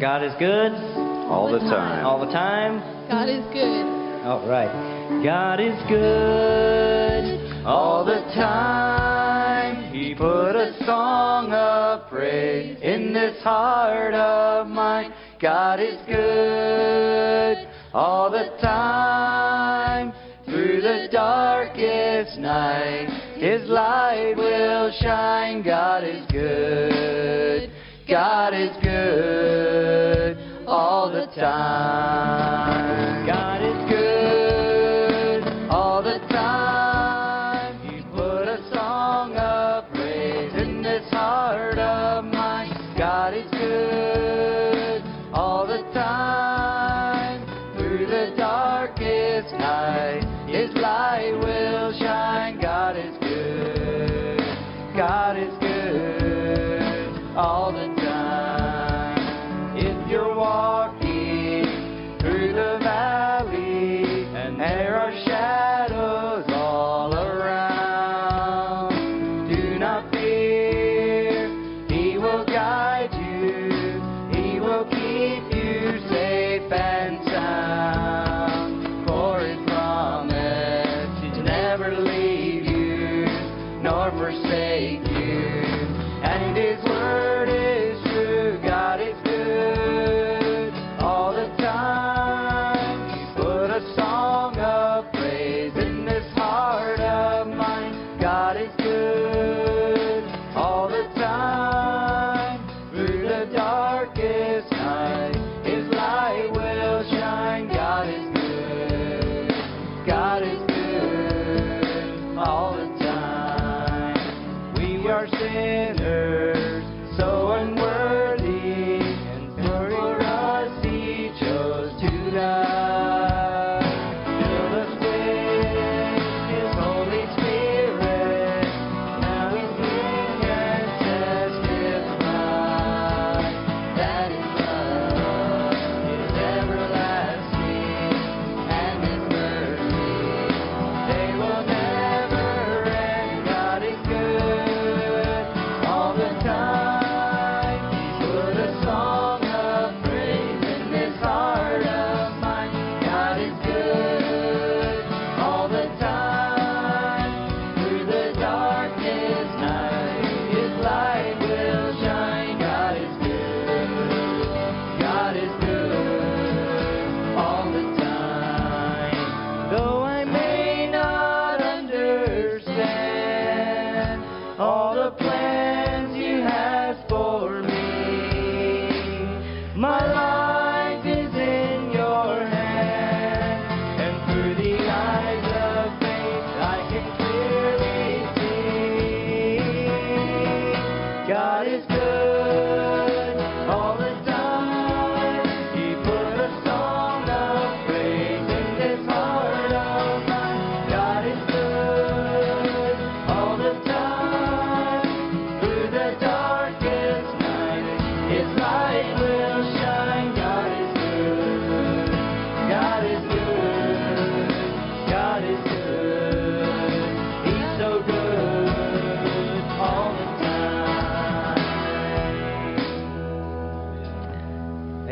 God is good. All, all the time. time. All the time. God is good. All right. God is good. All the time. He put a song of praise in this heart of mine. God is good. All the time. Through the darkest night. His light will shine. God is good. God is good all the time. God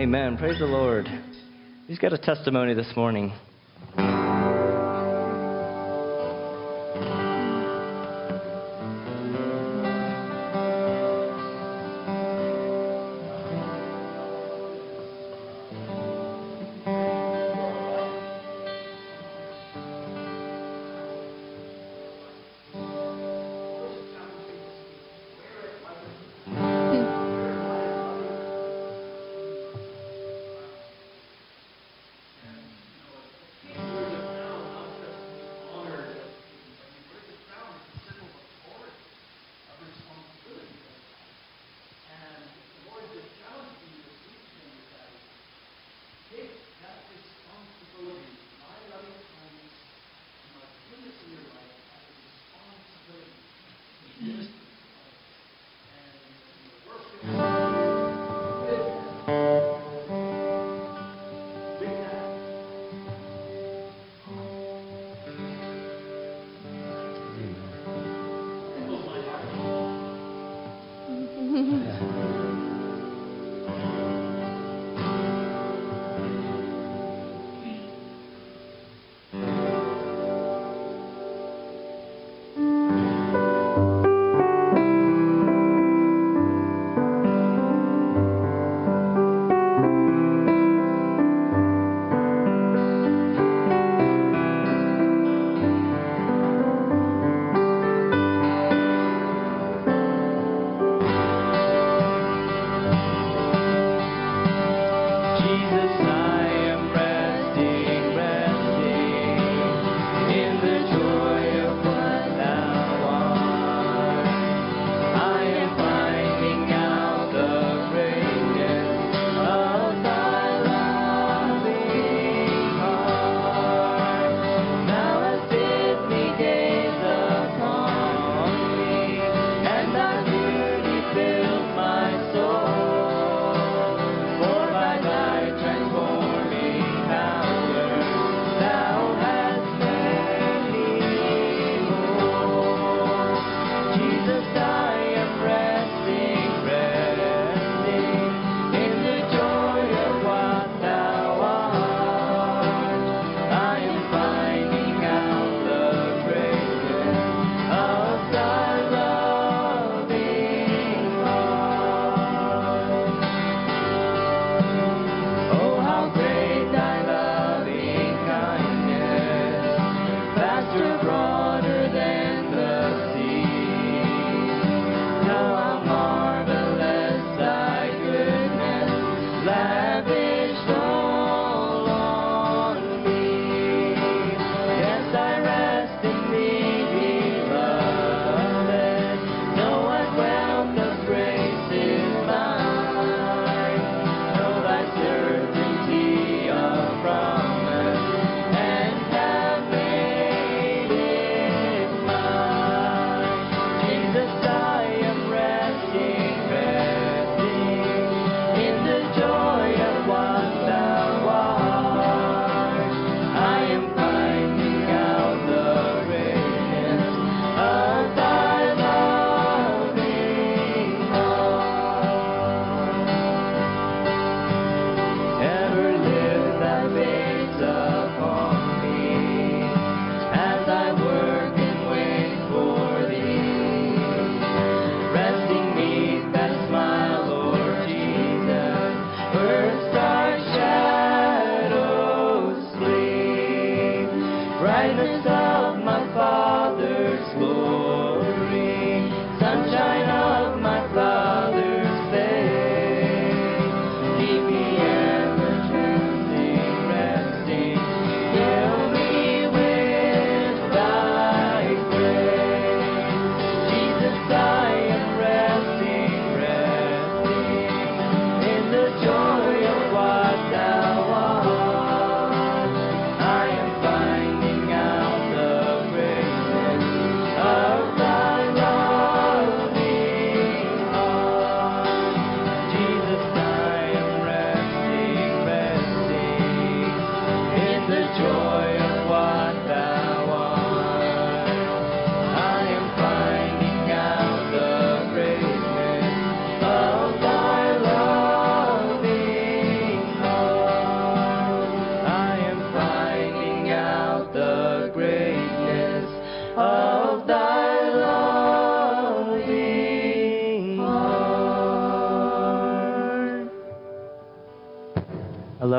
Amen. Praise the Lord. He's got a testimony this morning?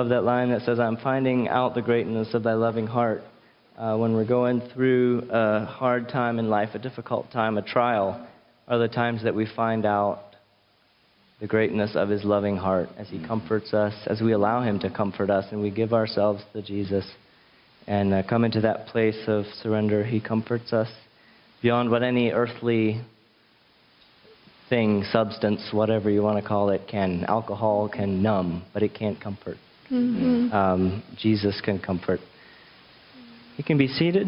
Love that line that says, I'm finding out the greatness of thy loving heart. Uh, when we're going through a hard time in life, a difficult time, a trial, are the times that we find out the greatness of his loving heart as he comforts us, as we allow him to comfort us, and we give ourselves to Jesus and uh, come into that place of surrender. He comforts us beyond what any earthly thing, substance, whatever you want to call it, can. Alcohol can numb, but it can't comfort. Mm-hmm. Um, Jesus can comfort. You can be seated.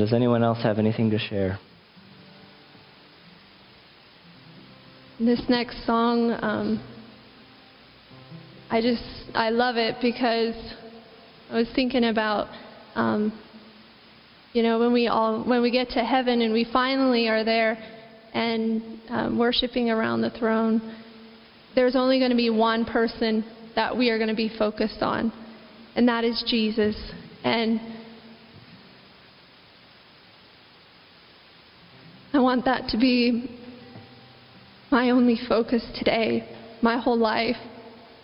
Does anyone else have anything to share? This next song, um, I just, I love it because I was thinking about, um, you know, when we all, when we get to heaven and we finally are there and um, worshiping around the throne, there's only going to be one person that we are going to be focused on, and that is Jesus. And I want that to be my only focus today, my whole life.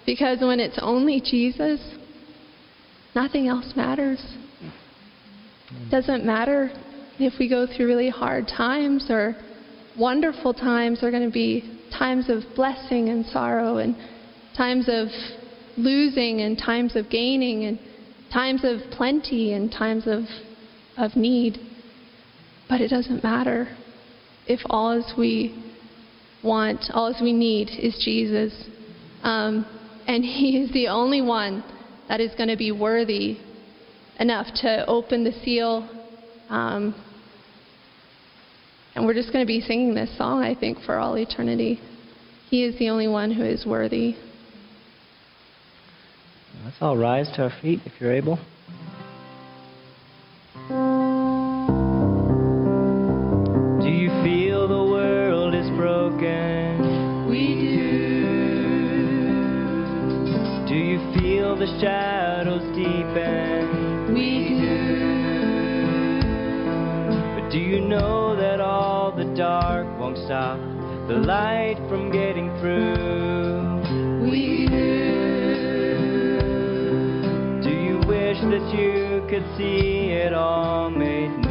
Because when it's only Jesus, nothing else matters. It Doesn't matter if we go through really hard times or wonderful times. Are going to be times of blessing and sorrow, and times of losing, and times of gaining, and times of plenty, and times of of need. But it doesn't matter if all as we want, all as we need is Jesus. Um, and He is the only one that is going to be worthy enough to open the seal. Um, and we're just going to be singing this song, I think, for all eternity. He is the only one who is worthy. Let's all rise to our feet if you're able. Shadows deepen? we do. But do you know that all the dark won't stop the light from getting through? We do. Do you wish that you could see it all made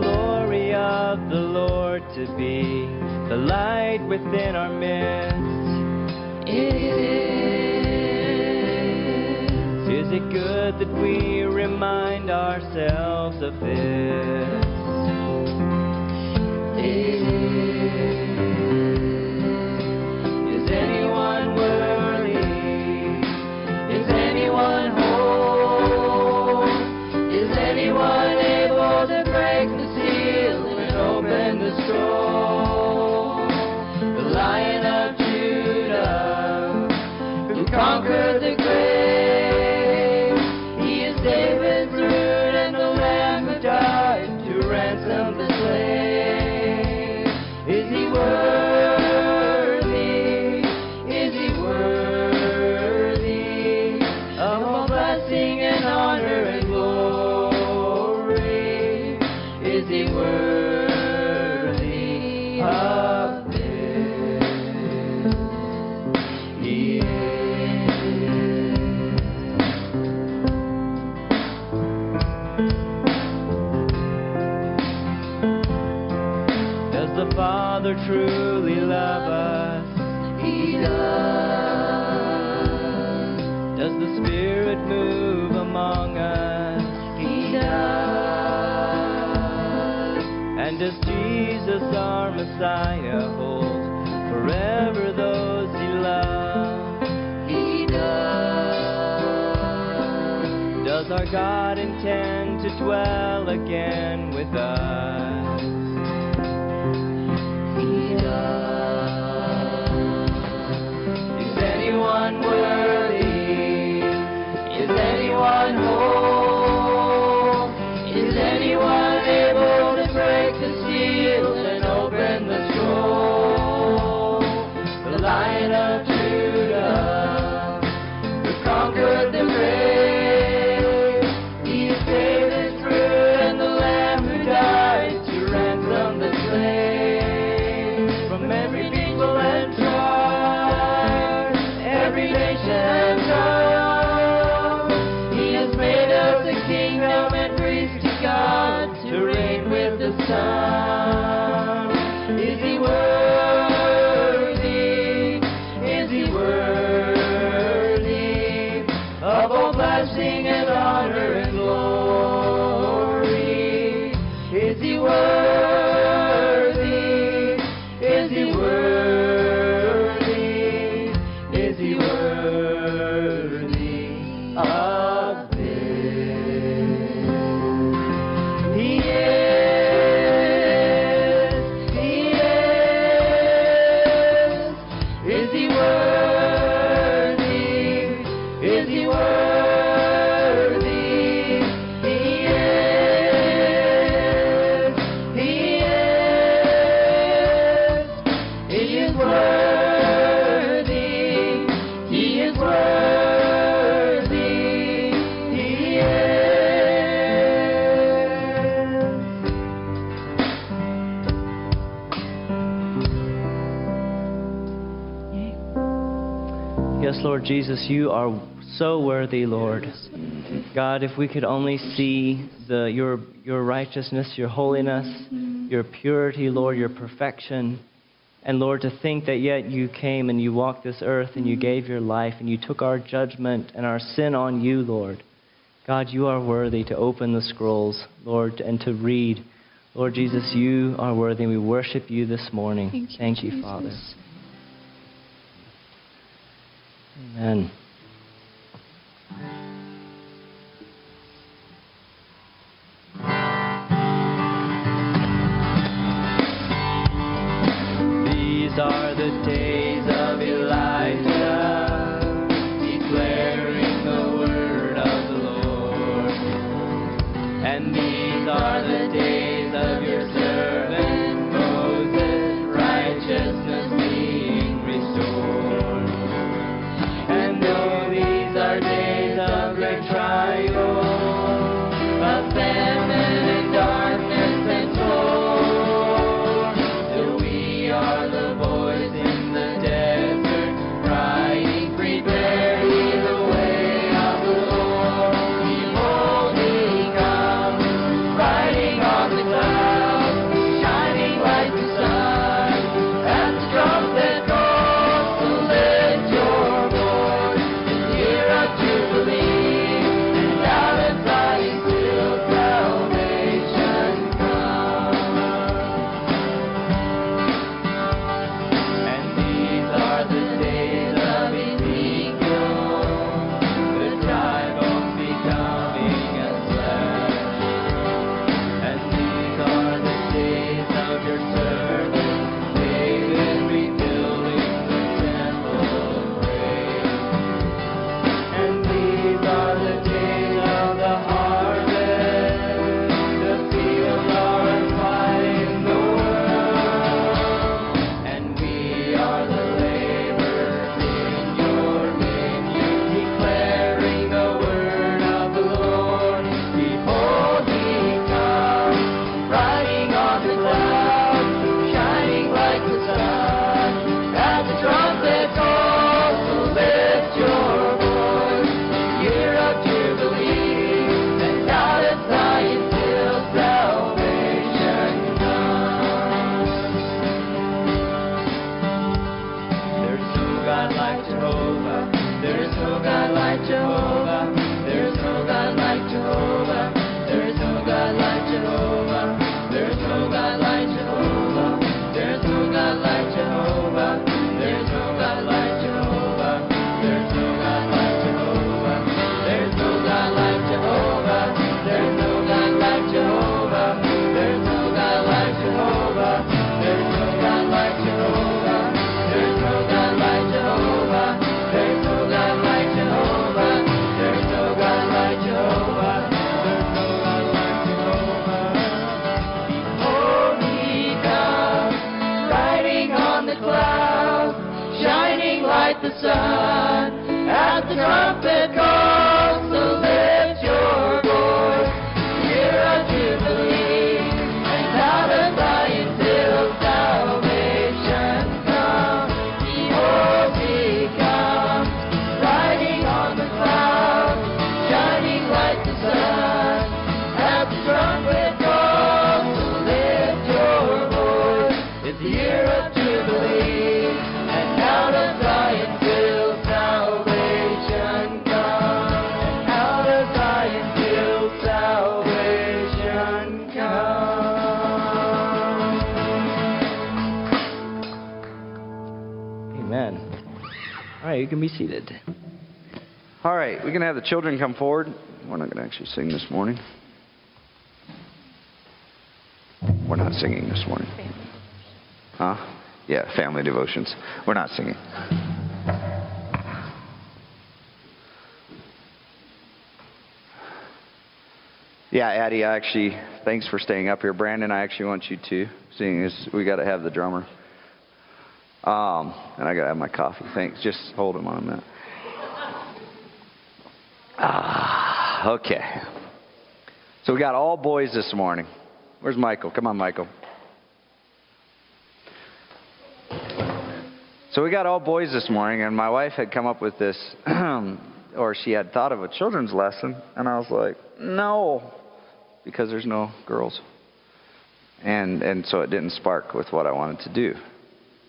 glory of the Lord to be the light within our midst? It is. Is it good that we remind ourselves of this? Is truly love us? He does. Does the Spirit move among us? He does. And does Jesus, our Messiah, hold forever those he loves? He does. Does our God intend to dwell again with us? Jesus, you are So worthy, Lord. God, if we could only see the, your, your righteousness, your holiness, your purity, Lord, your perfection. And Lord, to think that yet you came and you walked this earth and you gave your life and you took our judgment and our sin on you, Lord. God, you are worthy to open the scrolls, Lord, and to read. Lord Jesus, you are worthy, and we worship you this morning. Thank you, Thank you. Father. Amen. Trumpet you can be seated. All right, we're going to have the children come forward. We're not going to actually sing this morning. We're not singing this morning. Huh? Yeah, family devotions. We're not singing. Yeah, Addie, I actually, thanks for staying up here. Brandon, I actually want you to, seeing as we got to have the drummer. Um, and I got to have my coffee. Thanks. Just hold him on a minute. Ah, okay. So we got all boys this morning. Where's Michael? Come on, Michael. So we got all boys this morning, and my wife had come up with this or she had thought of a children's lesson, and I was like, no, because there's no girls. And and so it didn't spark with what I wanted to do.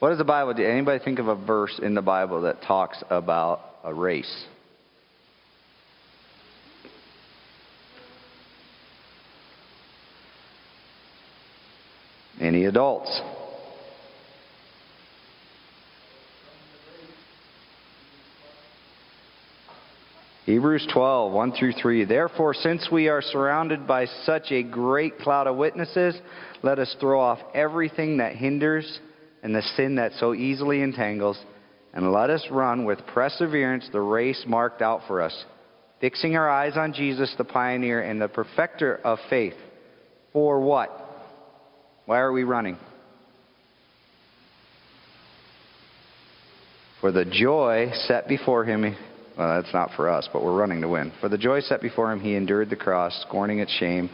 What does the Bible do? Anybody think of a verse in the Bible that talks about a race? Any adults? Hebrews 12, 1 through 3. Therefore, since we are surrounded by such a great cloud of witnesses, let us throw off everything that hinders and the sin that so easily entangles, and let us run with perseverance the race marked out for us, fixing our eyes on Jesus, the pioneer and the perfecter of faith. For what? Why are we running? For the joy set before him, well, that's not for us, but we're running to win. For the joy set before him, he endured the cross, scorning its shame,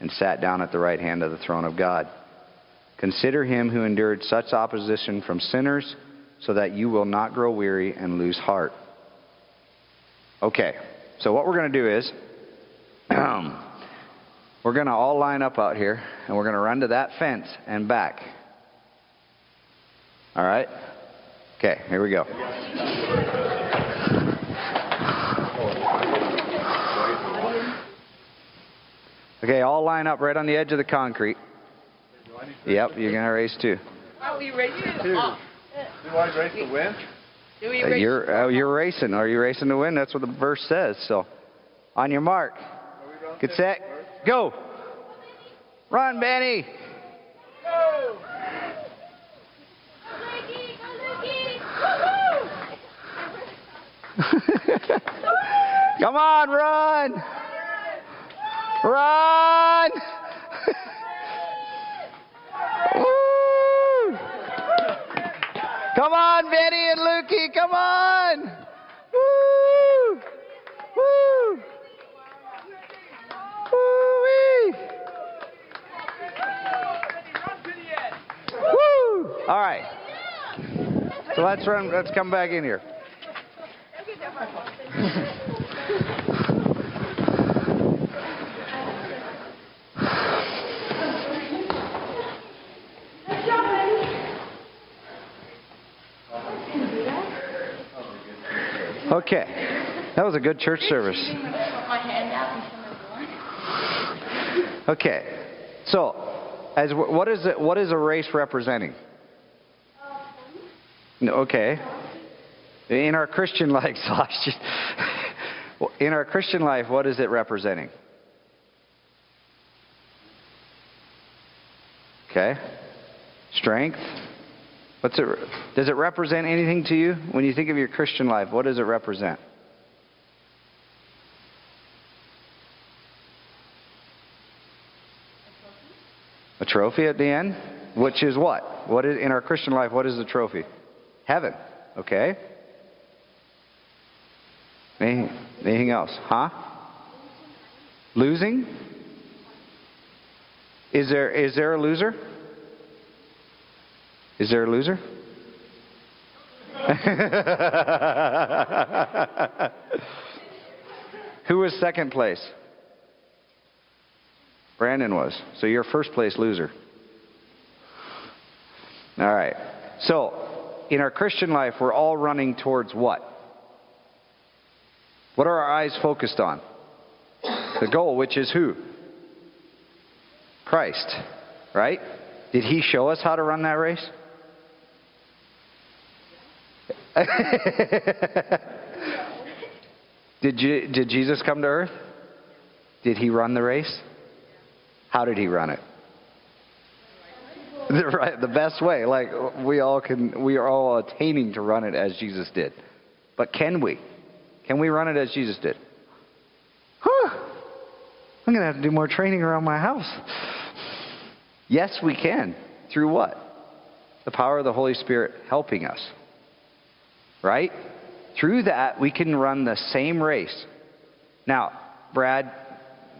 and sat down at the right hand of the throne of God. Consider him who endured such opposition from sinners, so that you will not grow weary and lose heart. Okay, so what we're going to do is, we're going to all line up out here, and we're going to run to that fence and back. All right? Okay, here we go. Okay, all line up right on the edge of the concrete. Yep, you're going to race too. Are we racing? Do I race to win? Do we Uh, race? You're, uh, you're racing. Are you racing to win? That's what the verse says. So, on your mark, get set, go. Run, Benny. Go. Come on, run. Run. Woo. Come on, Benny and Lukey, come on. Woo. Woo. Woo-wee. Woo. All right. So let's run. Let's come back in here. Okay. That was a good church service. Okay. So, as what is it, what is a race representing? Okay. In our Christian life, in our Christian life, what is it representing? Okay. Strength. What's it? Does it represent anything to you when you think of your Christian life? What does it represent? A trophy at the end, which is what? What is in our Christian life? What is the trophy? Heaven. Okay. Anything, anything else? Huh? Losing? Is there is there a loser? Is there a loser? Who was second place? Brandon was. So you're first place loser. All right. So, in our Christian life, we're all running towards what? What are our eyes focused on? The goal, which is who? Christ. Right? Did he show us how to run that race? did, you, did Jesus come to earth? Did he run the race? How did he run it? The, right, the best way. Like we all can, we are all attaining to run it as Jesus did. But can we? Can we run it as Jesus did? Huh. I'm going to have to do more training around my house. Yes, we can. Through what? The power of the Holy Spirit helping us. Right? Through that, we can run the same race. Now, Brad,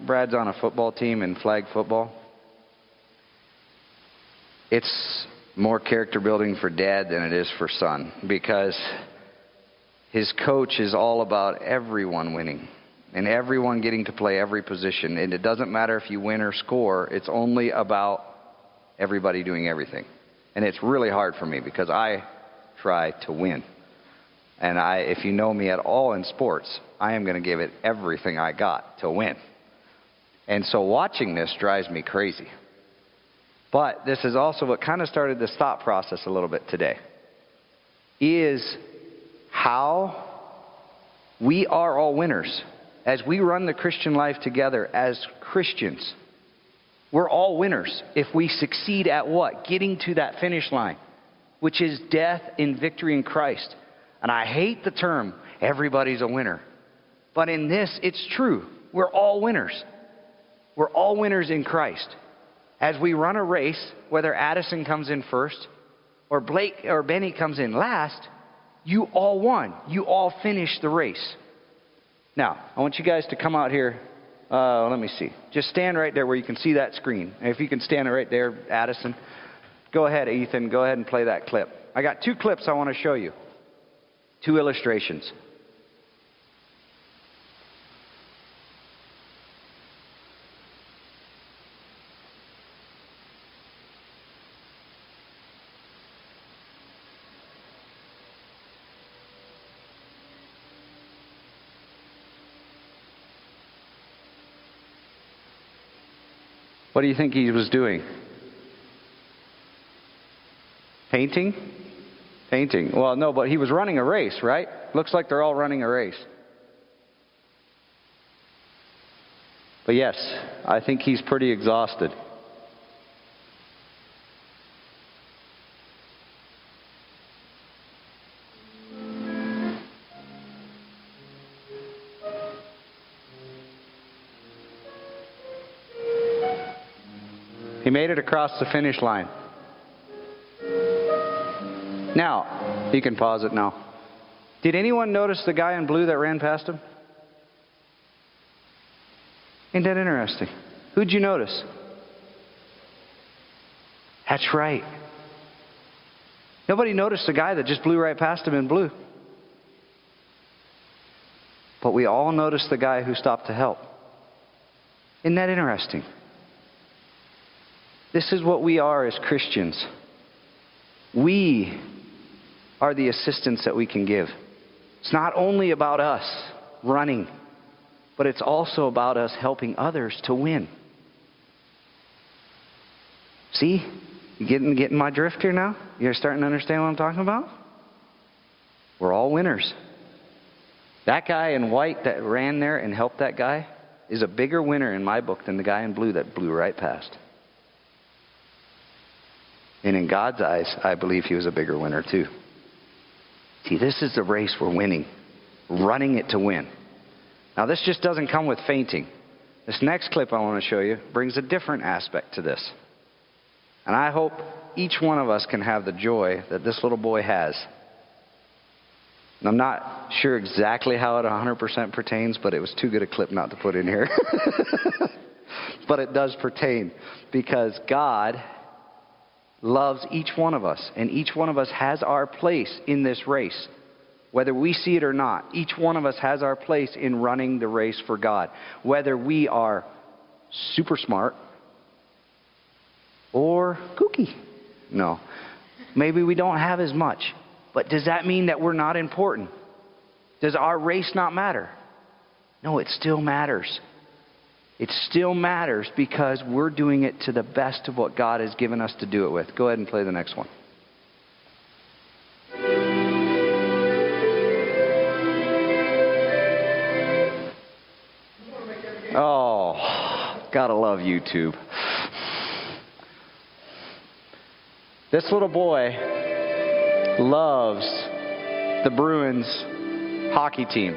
Brad's on a football team in flag football. It's more character building for dad than it is for son because his coach is all about everyone winning and everyone getting to play every position. And it doesn't matter if you win or score, it's only about everybody doing everything. And it's really hard for me because I try to win. And I, if you know me at all in sports, I am going to give it everything I got to win. And so watching this drives me crazy. But this is also what kind of started this thought process a little bit today. Is how we are all winners as we run the Christian life together as Christians. We're all winners if we succeed at what? Getting to that finish line, which is death in victory in Christ. And I hate the term, everybody's a winner. But in this, it's true. We're all winners. We're all winners in Christ. As we run a race, whether Addison comes in first or Blake or Benny comes in last, you all won. You all finished the race. Now, I want you guys to come out here. Uh, let me see. Just stand right there where you can see that screen. If you can stand right there, Addison, go ahead, Ethan. Go ahead and play that clip. I got two clips I want to show you, two illustrations. What do you think he was doing? Painting? Painting. Well, no, but he was running a race, right? Looks like they're all running a race. But yes, I think he's pretty exhausted. He made it across the finish line. Now, you can pause it now. Did anyone notice the guy in blue that ran past him? Ain't that interesting? Who'd you notice? That's right. Nobody noticed the guy that just blew right past him in blue. But we all noticed the guy who stopped to help. Isn't that interesting? This is what we are as Christians. We are the assistance that we can give. It's not only about us running, but it's also about us helping others to win. See? You getting, getting my drift here now? You're starting to understand what I'm talking about? We're all winners. That guy in white that ran there and helped that guy is a bigger winner in my book than the guy in blue that blew right past. And in God's eyes, I believe he was a bigger winner too. See, this is the race we're winning, running it to win. Now, this just doesn't come with fainting. This next clip I want to show you brings a different aspect to this. And I hope each one of us can have the joy that this little boy has. And I'm not sure exactly how it 100% pertains, but it was too good a clip not to put in here. but it does pertain because God loves each one of us, and each one of us has our place in this race. Whether we see it or not, each one of us has our place in running the race for God. Whether we are super smart or kooky. No. Maybe we don't have as much. But does that mean that we're not important? Does our race not matter? No, it still matters. It still matters because we're doing it to the best of what God has given us to do it with. Go ahead and play the next one. Oh, gotta love YouTube. This little boy loves the Bruins hockey team.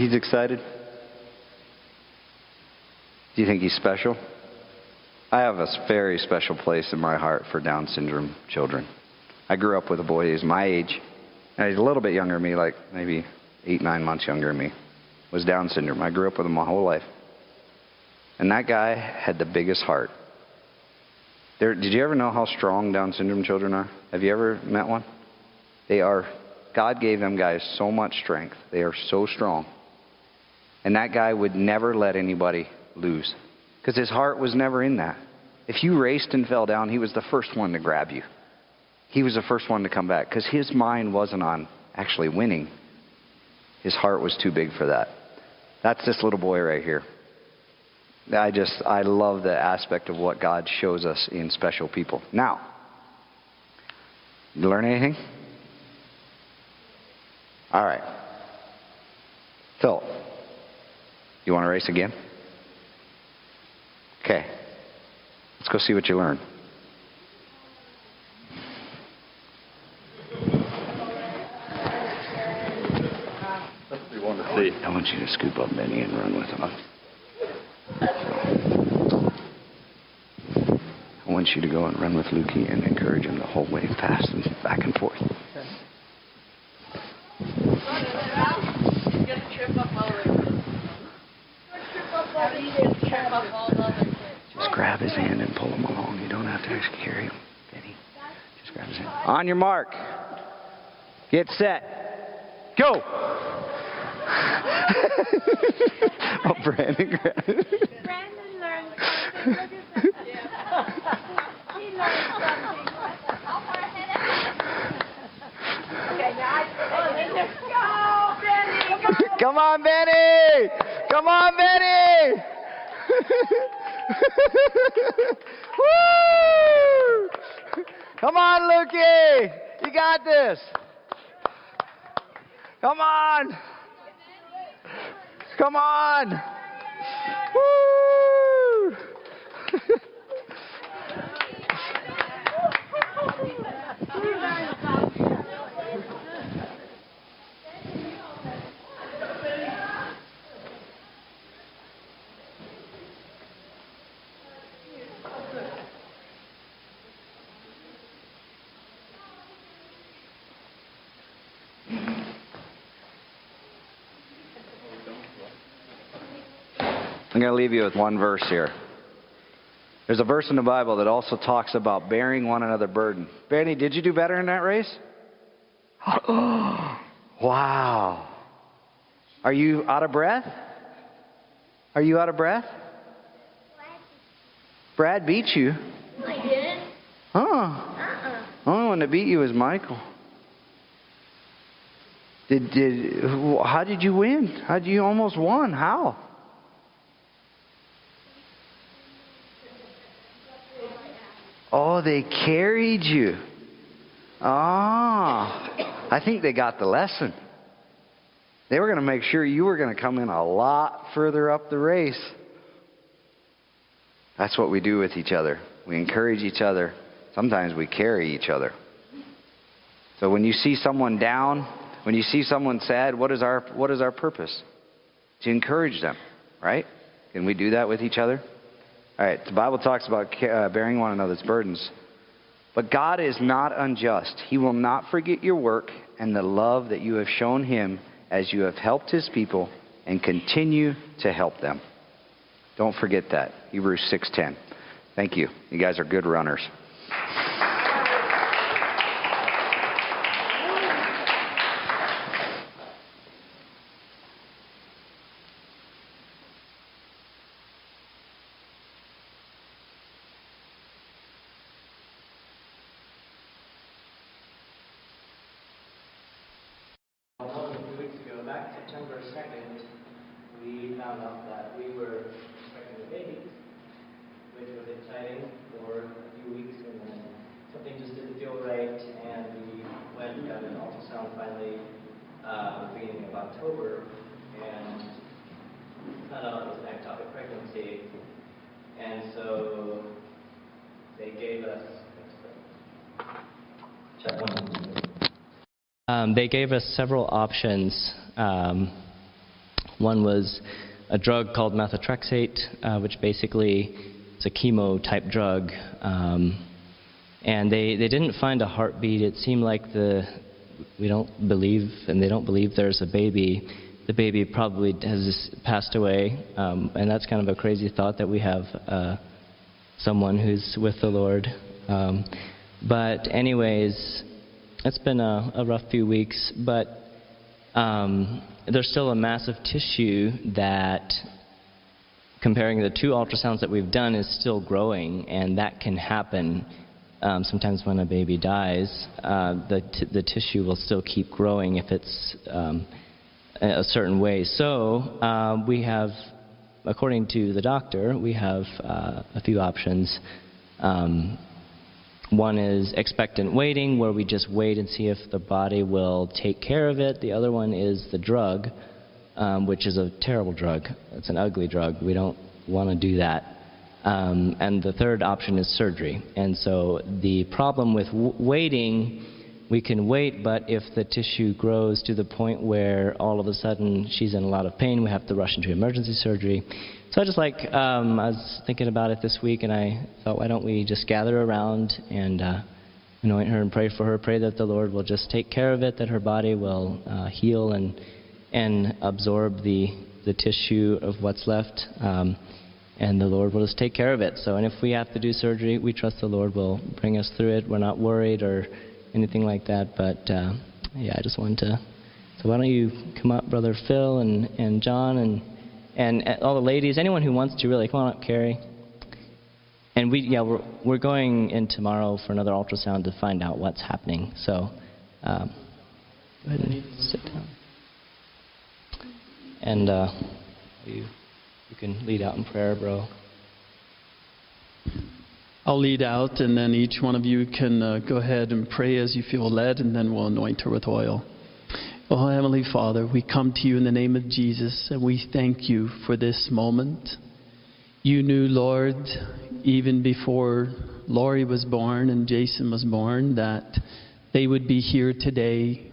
he's excited? Do you think he's special? I have a very special place in my heart for Down syndrome children. I grew up with a boy who's my age, and he's a little bit younger than me, like maybe eight, nine months younger than me, was Down syndrome. I grew up with him my whole life. And that guy had the biggest heart. There, did you ever know how strong Down syndrome children are? Have you ever met one? They are, God gave them guys so much strength. They are so strong. And that guy would never let anybody lose because his heart was never in that. If you raced and fell down, he was the first one to grab you. He was the first one to come back because his mind wasn't on actually winning. His heart was too big for that. That's this little boy right here. I just, I love the aspect of what God shows us in special people. Now, you learn anything? All right. Phil, you want to race again? Okay. Let's go see what you learn. I want you to scoop up Benny and run with him. I want you to go and run with Lukey and encourage him the whole way fast and back and forth. Grab his hand and pull him along. You don't have to actually carry him, Benny. Just grab his hand. On your mark. Get set. Go! oh, Brandon. Brandon learned something. Look at that. He learned something. Okay, now I- Go, Brandon. Come on, Benny! Come on, Benny! Come on, Lukey! You got this! Come on! Come on! Woo! I'm going to leave you with one verse here. There's a verse in the Bible that also talks about bearing one another burden. Benny, did you do better in that race? wow. Are you out of breath? Are you out of breath? Brad beat you. I didn't. Huh. Uh-uh. Only one that beat you was Michael. Did did how did you win? How did you almost won? How? Oh, they carried you. Ah, I think they got the lesson. They were going to make sure you were going to come in a lot further up the race. That's what we do with each other. We encourage each other. Sometimes we carry each other. So when you see someone down, when you see someone sad, what is our what is our purpose? To encourage them, right? Can we do that with each other? All right. The Bible talks about uh, bearing one another's burdens. But God is not unjust. He will not forget your work and the love that you have shown him as you have helped his people and continue to help them. Don't forget that. Hebrews 6:10. Thank you. You guys are good runners. Well, a few weeks ago, back September 2nd, we found out that we were expecting a baby, which was exciting for a few weeks, and then something just didn't feel right, and we went and got an ultrasound finally, uh, beginning of October, and found out it was an ectopic pregnancy, and so they gave us, check one. Um, they gave us several options. Um, One was a drug called methotrexate, uh, which basically is a chemo type drug. Um, and they, they didn't find a heartbeat. It seemed like the we don't believe, and they don't believe there's a baby. The baby probably has passed away, um, and that's kind of a crazy thought that we have uh, someone who's with the Lord. Um, but anyways, it's been a, a rough few weeks, but um, there's still a massive tissue that, comparing the two ultrasounds that we've done, is still growing, and that can happen. Um, sometimes when a baby dies, uh, the, t- the tissue will still keep growing if it's um, a certain way. So uh, we have, according to the doctor, we have uh, a few options. Um, one is expectant waiting, where we just wait and see if the body will take care of it. The other one is the drug, um, which is a terrible drug. It's an ugly drug. We don't want to do that. Um, and the third option is surgery. And so the problem with waiting, we can wait, but if the tissue grows to the point where all of a sudden she's in a lot of pain, we have to rush into emergency surgery. So I just like, um, I was thinking about it this week, and I thought, why don't we just gather around and uh, anoint her and pray for her, pray that the Lord will just take care of it, that her body will uh, heal and, and absorb the, the tissue of what's left. Um, and the Lord will just take care of it. So, and if we have to do surgery, we trust the Lord will bring us through it. We're not worried or anything like that. But uh, yeah, I just wanted to. So why don't you come up, brother Phil and and John and and uh, all the ladies, anyone who wants to really come on up, Carrie. And we yeah we're we're going in tomorrow for another ultrasound to find out what's happening. So um, go ahead and sit down. And uh, you. You can lead out in prayer, bro. I'll lead out, and then each one of you can uh, go ahead and pray as you feel led, and then we'll anoint her with oil. Oh, Heavenly Father, we come to you in the name of Jesus, and we thank you for this moment. You knew, Lord, even before Laurie was born and Jason was born, that they would be here today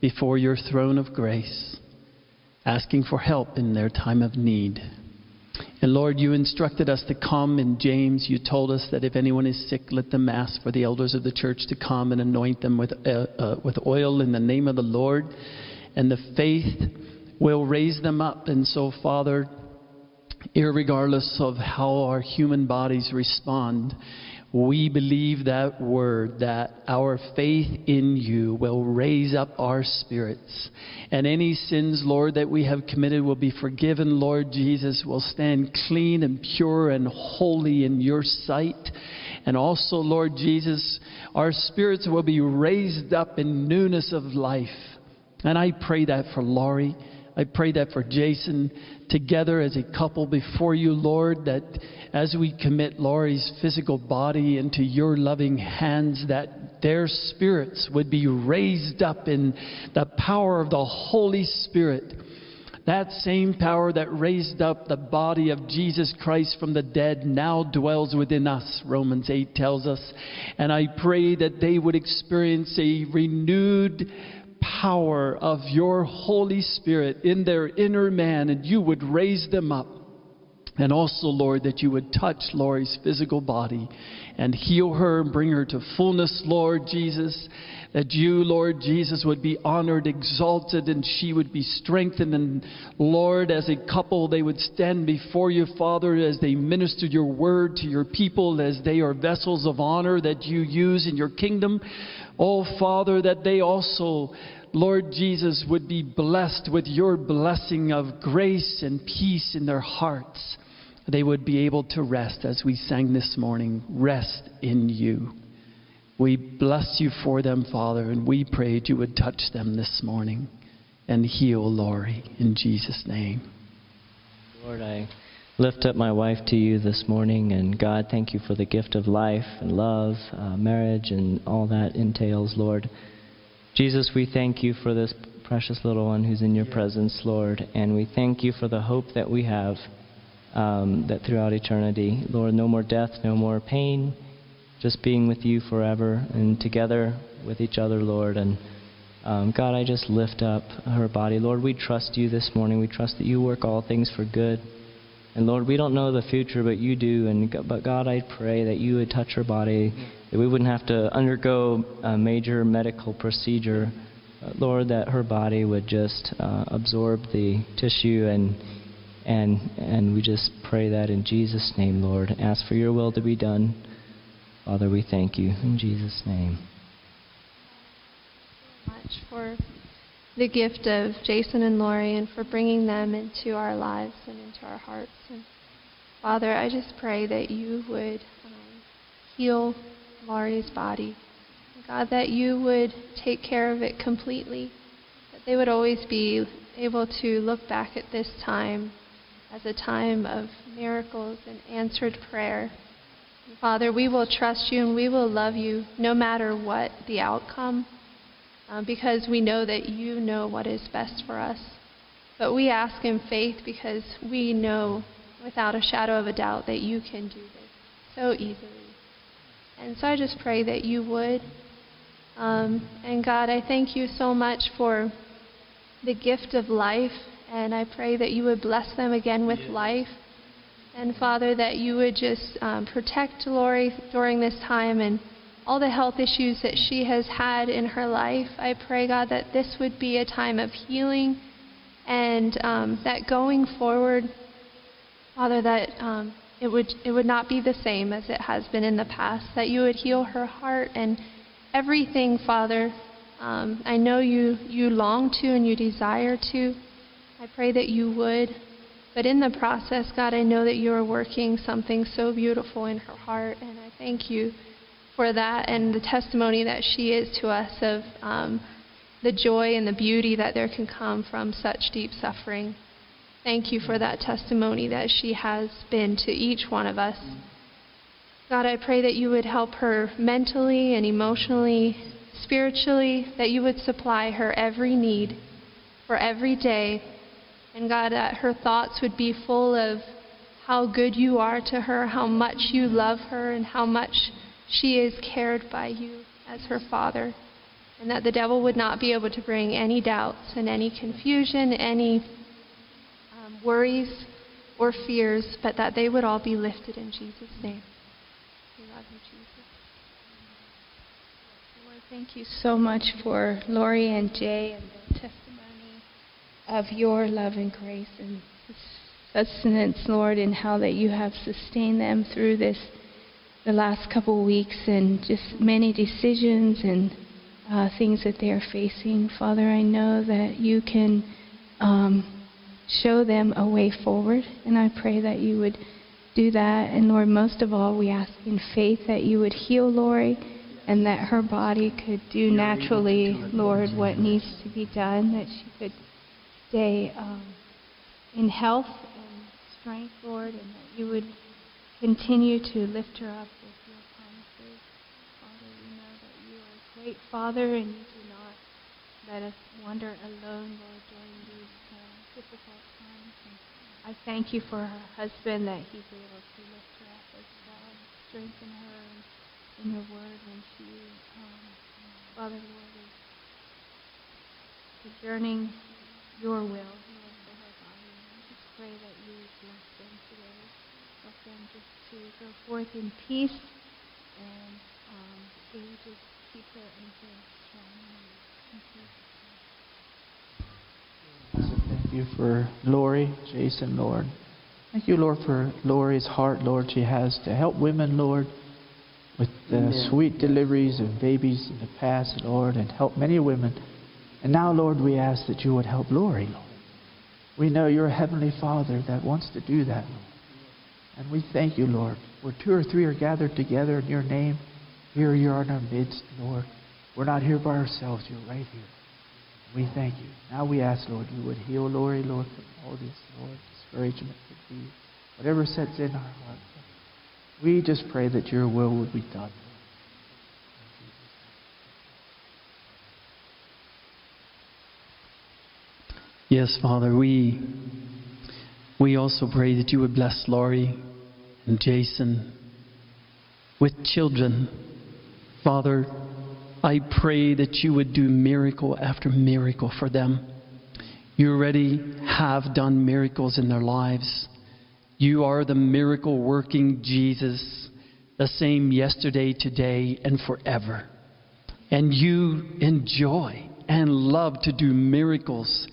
before your throne of grace, asking for help in their time of need. And Lord, you instructed us to come in James. You told us that if anyone is sick, let them ask for the elders of the church to come and anoint them with, uh, uh, with oil in the name of the Lord. And the faith will raise them up. And so, Father, irregardless of how our human bodies respond, we believe that word that our faith in you will raise up our spirits. And any sins, Lord, that we have committed will be forgiven, Lord Jesus, will stand clean and pure and holy in your sight. And also, Lord Jesus, our spirits will be raised up in newness of life. And I pray that for Laurie. I pray that for Jason, together as a couple before you, Lord, that as we commit Laurie's physical body into your loving hands, that their spirits would be raised up in the power of the Holy Spirit. That same power that raised up the body of Jesus Christ from the dead now dwells within us, Romans 8 tells us. And I pray that they would experience a renewed power of your Holy Spirit in their inner man, and you would raise them up. And also, Lord, that you would touch Laurie's physical body and heal her and bring her to fullness, Lord Jesus. That you, Lord Jesus, would be honored, exalted, and she would be strengthened. And Lord, as a couple, they would stand before you, Father, as they minister your word to your people, as they are vessels of honor that you use in your kingdom. Oh, Father, that they also, Lord Jesus, would be blessed with your blessing of grace and peace in their hearts. They would be able to rest, as we sang this morning, rest in you. We bless you for them, Father, and we prayed you would touch them this morning and heal Laurie in Jesus' name. Lord, I lift up my wife to you this morning, and God, thank you for the gift of life and love, uh, marriage, and all that entails, Lord. Jesus, we thank you for this precious little one who's in your presence, Lord, and we thank you for the hope that we have um, that throughout eternity, Lord, no more death, no more pain, just being with you forever and together with each other, Lord. And Um, God, I just lift up her body. Lord, we trust you this morning. We trust that you work all things for good. And Lord, we don't know the future, but you do. And but God, I pray that you would touch her body, that we wouldn't have to undergo a major medical procedure. Lord, that her body would just uh, absorb the tissue and and and we just pray that in Jesus' name, Lord. Ask for your will to be done. Father, we thank you in Jesus' name. much for the gift of Jason and Lori and for bringing them into our lives and into our hearts. And Father, I just pray that you would um, heal Lori's body. God, that you would take care of it completely. That they would always be able to look back at this time as a time of miracles and answered prayer. Father, we will trust you and we will love you no matter what the outcome um, because we know that you know what is best for us. But we ask in faith because we know without a shadow of a doubt that you can do this so easily. And so I just pray that you would. Um, and God, I thank you so much for the gift of life. And I pray that you would bless them again with life. And Father, that you would just um, protect Lori during this time and all the health issues that she has had in her life. I pray, God, that this would be a time of healing and um, that going forward, Father, that um, it would it would not be the same as it has been in the past. That you would heal her heart and everything, Father. Um, I know you you long to and you desire to. I pray that you would. But in the process, God, I know that you are working something so beautiful in her heart, and I thank you for that and the testimony that she is to us of um, the joy and the beauty that there can come from such deep suffering. Thank you for that testimony that she has been to each one of us. God, I pray that you would help her mentally and emotionally, spiritually, that you would supply her every need for every day. And God, that her thoughts would be full of how good you are to her, how much you love her, and how much she is cared by you as her father. And that the devil would not be able to bring any doubts and any confusion, any um, worries or fears, but that they would all be lifted in Jesus' name. We love you, Jesus. Lord, thank you so much for Lori and Jay and the testimony of your love and grace and sustenance, Lord, and how that you have sustained them through this the last couple of weeks and just many decisions and uh, things that they are facing. Father, I know that you can um, show them a way forward, and I pray that you would do that. And Lord, most of all, we ask in faith that you would heal Lori and that her body could do naturally, Lord, what needs to be done, that she could stay um, in health and strength, Lord, and that you would continue to lift her up with your promises. Father, we know that you are a great Father and you do not let us wander alone, Lord, during these uh, difficult times. And I thank you for her husband that he's able to lift her up as well, and strengthen her in, your word when she, um, Father, Lord, is discerning your will, Lord, for her body. I just pray that you bless them today. Help them just to go forth in peace and um, they would just keep their anchor strong. In Jesus' name. So thank you for Lori, Jason, Lord. Thank you, Lord, for Lori's heart, Lord, she has to help women, Lord, with the Amen. sweet deliveries of babies in the past, Lord, and help many women. And now, Lord, we ask that you would help Lori, Lord. We know you're a heavenly Father that wants to do that, Lord. And we thank you, Lord. Where two or three are gathered together in your name, here you are in our midst, Lord. We're not here by ourselves. You're right here. We thank you. Now we ask, Lord, you would heal Lori, Lord, from all this, Lord, discouragement be, whatever sets in our heart. We just pray that your will would be done. Yes, Father, we we also pray that you would bless Laurie and Jason with children. Father, I pray that you would do miracle after miracle for them. You already have done miracles in their lives. You are the miracle working Jesus, the same yesterday, today, and forever. And you enjoy and love to do miracles,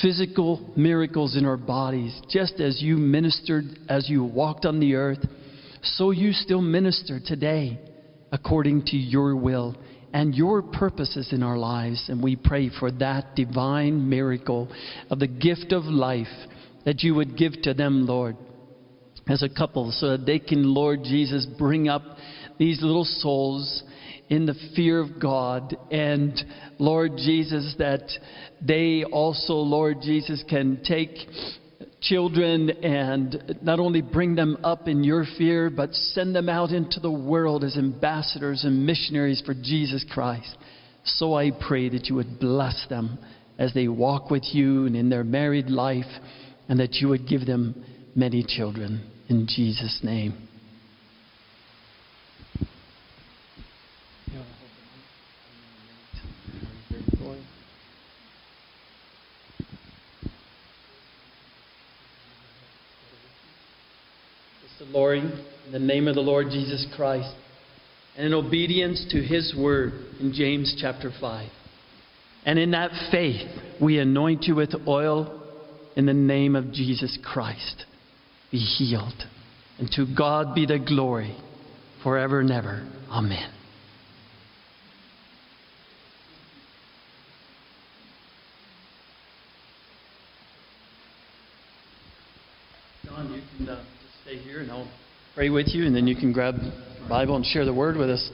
physical miracles in our bodies, just as you ministered as you walked on the earth, so you still minister today according to your will and your purposes in our lives. And we pray for that divine miracle of the gift of life that you would give to them, Lord, as a couple, so that they can, Lord Jesus, bring up these little souls in the fear of God. And Lord Jesus, that they also, Lord Jesus, can take children and not only bring them up in your fear, but send them out into the world as ambassadors and missionaries for Jesus Christ. So I pray that you would bless them as they walk with you and in their married life, and that you would give them many children. In Jesus' name. Lori, in the name of the Lord Jesus Christ, and in obedience to his word in James chapter 5. And in that faith, we anoint you with oil in the name of Jesus Christ. Be healed. And to God be the glory forever and ever. Amen. John, you can uh, just stay here and I'll pray with you, and then you can grab your Bible and share the word with us.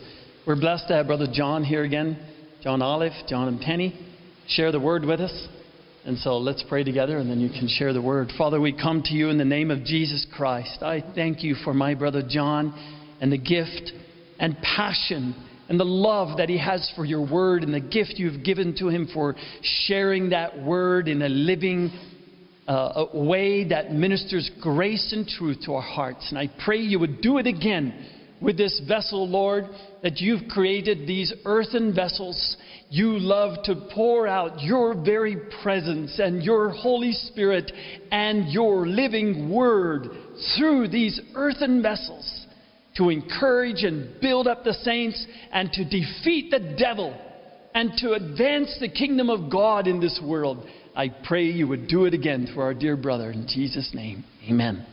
We're blessed to have Brother John here again, John Olive, John and Penny, share the word with us. And so let's pray together and then you can share the word. Father, we come to you in the name of Jesus Christ. I thank you for my brother John and the gift and passion and the love that he has for your word and the gift you've given to him for sharing that word in a living uh, a way that ministers grace and truth to our hearts. And I pray you would do it again with this vessel, Lord, that you've created these earthen vessels. You love to pour out your very presence and your Holy Spirit and your living word through these earthen vessels to encourage and build up the saints and to defeat the devil and to advance the kingdom of God in this world. I pray you would do it again through our dear brother. In Jesus' name, amen.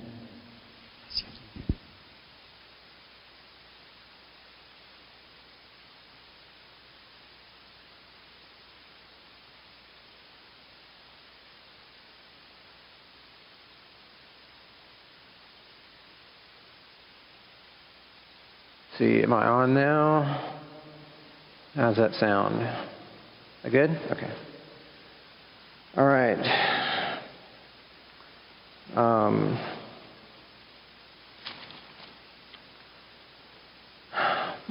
See, am I on now? How's that sound? I good? Okay. All right. Um,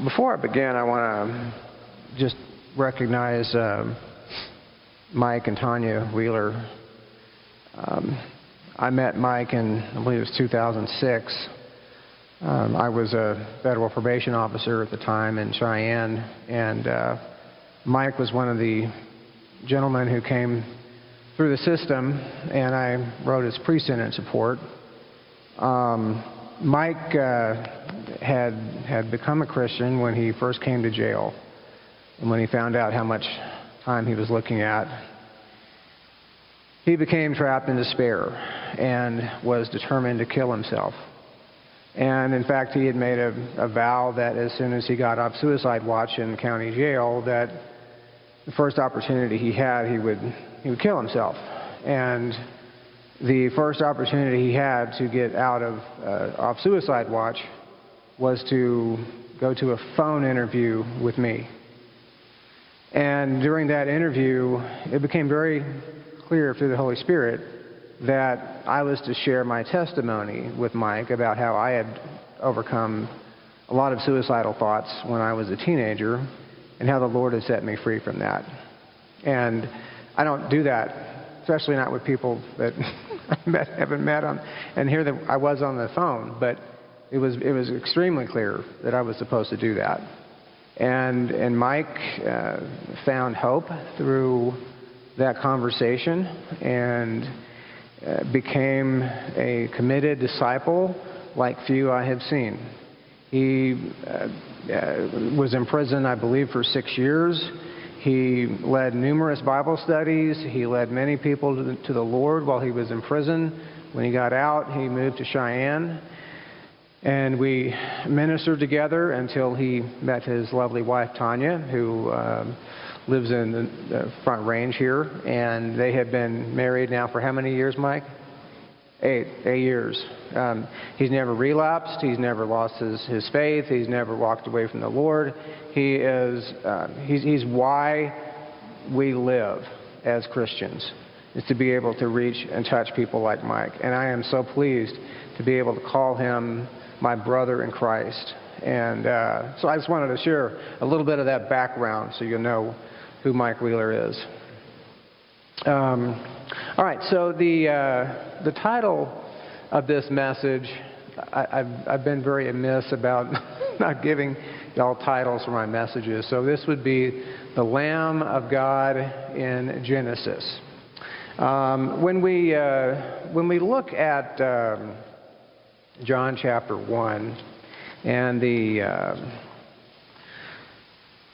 before I begin, I want to just recognize um, Mike and Tanya Wheeler. Um, I met Mike in, I believe it was 2006. Um, I was a federal probation officer at the time in Cheyenne, and uh, Mike was one of the gentlemen who came through the system, and I wrote his pre-sentence report. Um, Mike uh, had had become a Christian when he first came to jail, and when he found out how much time he was looking at, he became trapped in despair and was determined to kill himself. And in fact, he had made a, a vow that as soon as he got off suicide watch in county jail, that the first opportunity he had, he would he would kill himself. And the first opportunity he had to get out of uh, off suicide watch was to go to a phone interview with me. And during that interview, it became very clear through the Holy Spirit that I was to share my testimony with Mike about how I had overcome a lot of suicidal thoughts when I was a teenager and how the Lord has set me free from that. And I don't do that, especially not with people that I met, haven't met on. And here I was on the phone, but it was it was extremely clear that I was supposed to do that. And, and Mike uh, found hope through that conversation and uh, became a committed disciple like few I have seen. He uh, uh, was in prison, I believe, for six years. He led numerous Bible studies. He led many people to the, to the Lord while he was in prison. When he got out, he moved to Cheyenne. And we ministered together until he met his lovely wife, Tanya, who um, lives in the, the Front Range here. And they have been married now for how many years, Mike? Eight, eight years. Um, he's never relapsed. He's never lost his, his faith. He's never walked away from the Lord. He is, uh, he's, he's why we live as Christians, is to be able to reach and touch people like Mike. And I am so pleased to be able to call him my brother in Christ. And uh, so I just wanted to share a little bit of that background so you'll know who Mike Wheeler is. Um, all right, so the, uh, the title of this message, I, I've, I've been very amiss about not giving y'all titles for my messages. So this would be The Lamb of God in Genesis. Um, when, we, uh, when we look at um, John chapter 1 and the uh,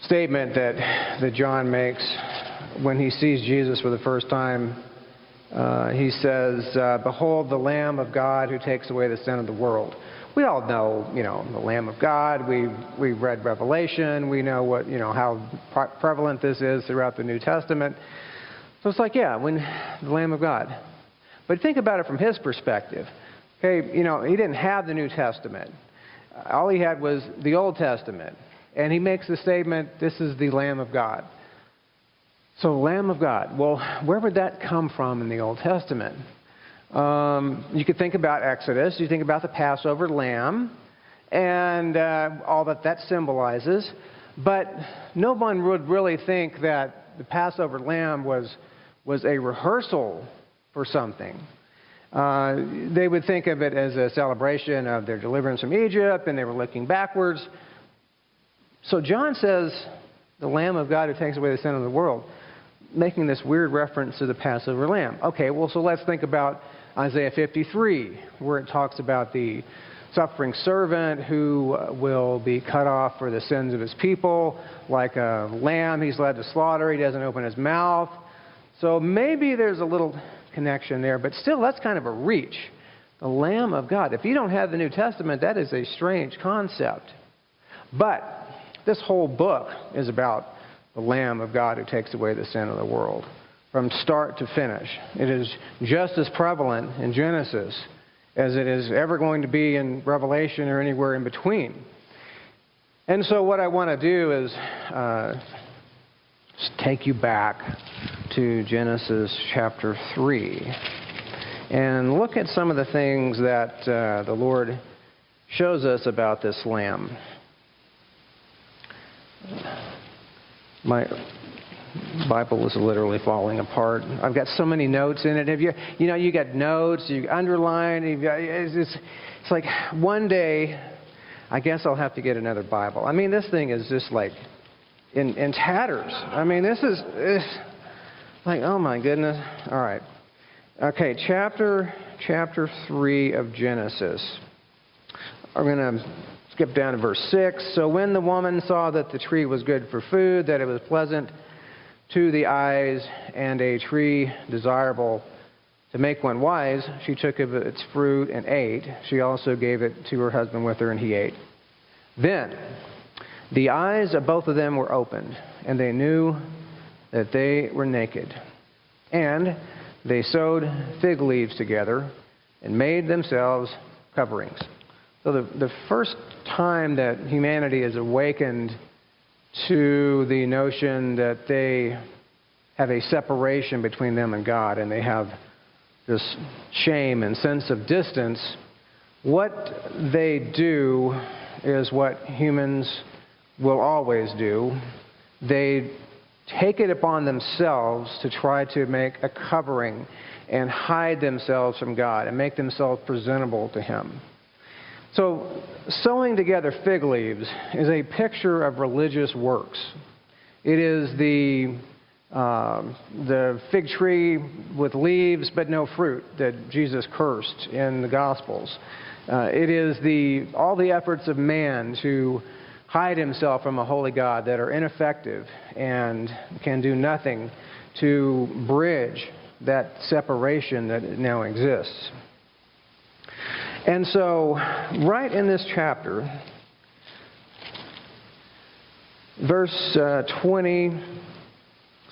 statement that, that John makes when he sees Jesus for the first time, uh, he says, uh, Behold the Lamb of God who takes away the sin of the world. We all know, you know, the Lamb of God. We we read Revelation. We know what, you know, how pre- prevalent this is throughout the New Testament. So it's like, yeah, when the Lamb of God. But think about it from his perspective. Okay, you know, he didn't have the New Testament. All he had was the Old Testament. And he makes the statement, this is the Lamb of God. So, Lamb of God. Well, where would that come from in the Old Testament? Um, you could think about Exodus. You think about the Passover lamb and uh, all that that symbolizes. But no one would really think that the Passover lamb was, was a rehearsal for something. Uh, they would think of it as a celebration of their deliverance from Egypt, and they were looking backwards. So John says, the Lamb of God who takes away the sin of the world, making this weird reference to the Passover lamb. Okay, well, so let's think about Isaiah 53, where it talks about the suffering servant who uh, will be cut off for the sins of his people. Like a lamb, he's led to slaughter, he doesn't open his mouth. So maybe there's a little connection there, but still, that's kind of a reach. The Lamb of God. If you don't have the New Testament, that is a strange concept. But this whole book is about the Lamb of God who takes away the sin of the world from start to finish. It is just as prevalent in Genesis as it is ever going to be in Revelation or anywhere in between. And so, what I want to do is uh, take you back to Genesis chapter 3 and look at some of the things that uh, the Lord shows us about this lamb. My Bible is literally falling apart. I've got so many notes in it. Have you, you know, you got notes, you underline. You got, it's, it's like one day, I guess I'll have to get another Bible. I mean, this thing is just like in, in tatters. I mean, this is it's like, oh my goodness. All right. Okay, chapter chapter three of Genesis. I'm going to skip down to verse six. So when the woman saw that the tree was good for food, that it was pleasant to the eyes and a tree desirable to make one wise, she took of its fruit and ate. She also gave it to her husband with her, and he ate. Then the eyes of both of them were opened, and they knew that they were naked. And they sewed fig leaves together and made themselves coverings. So, the, the first time that humanity is awakened to the notion that they have a separation between them and God and they have this shame and sense of distance, what they do is what humans will always do. They take it upon themselves to try to make a covering and hide themselves from God and make themselves presentable to Him. So, sewing together fig leaves is a picture of religious works. It is the um, the fig tree with leaves but no fruit that Jesus cursed in the Gospels. Uh, it is the all the efforts of man to hide himself from a holy God that are ineffective and can do nothing to bridge that separation that now exists. And so, right in this chapter, verse uh, 20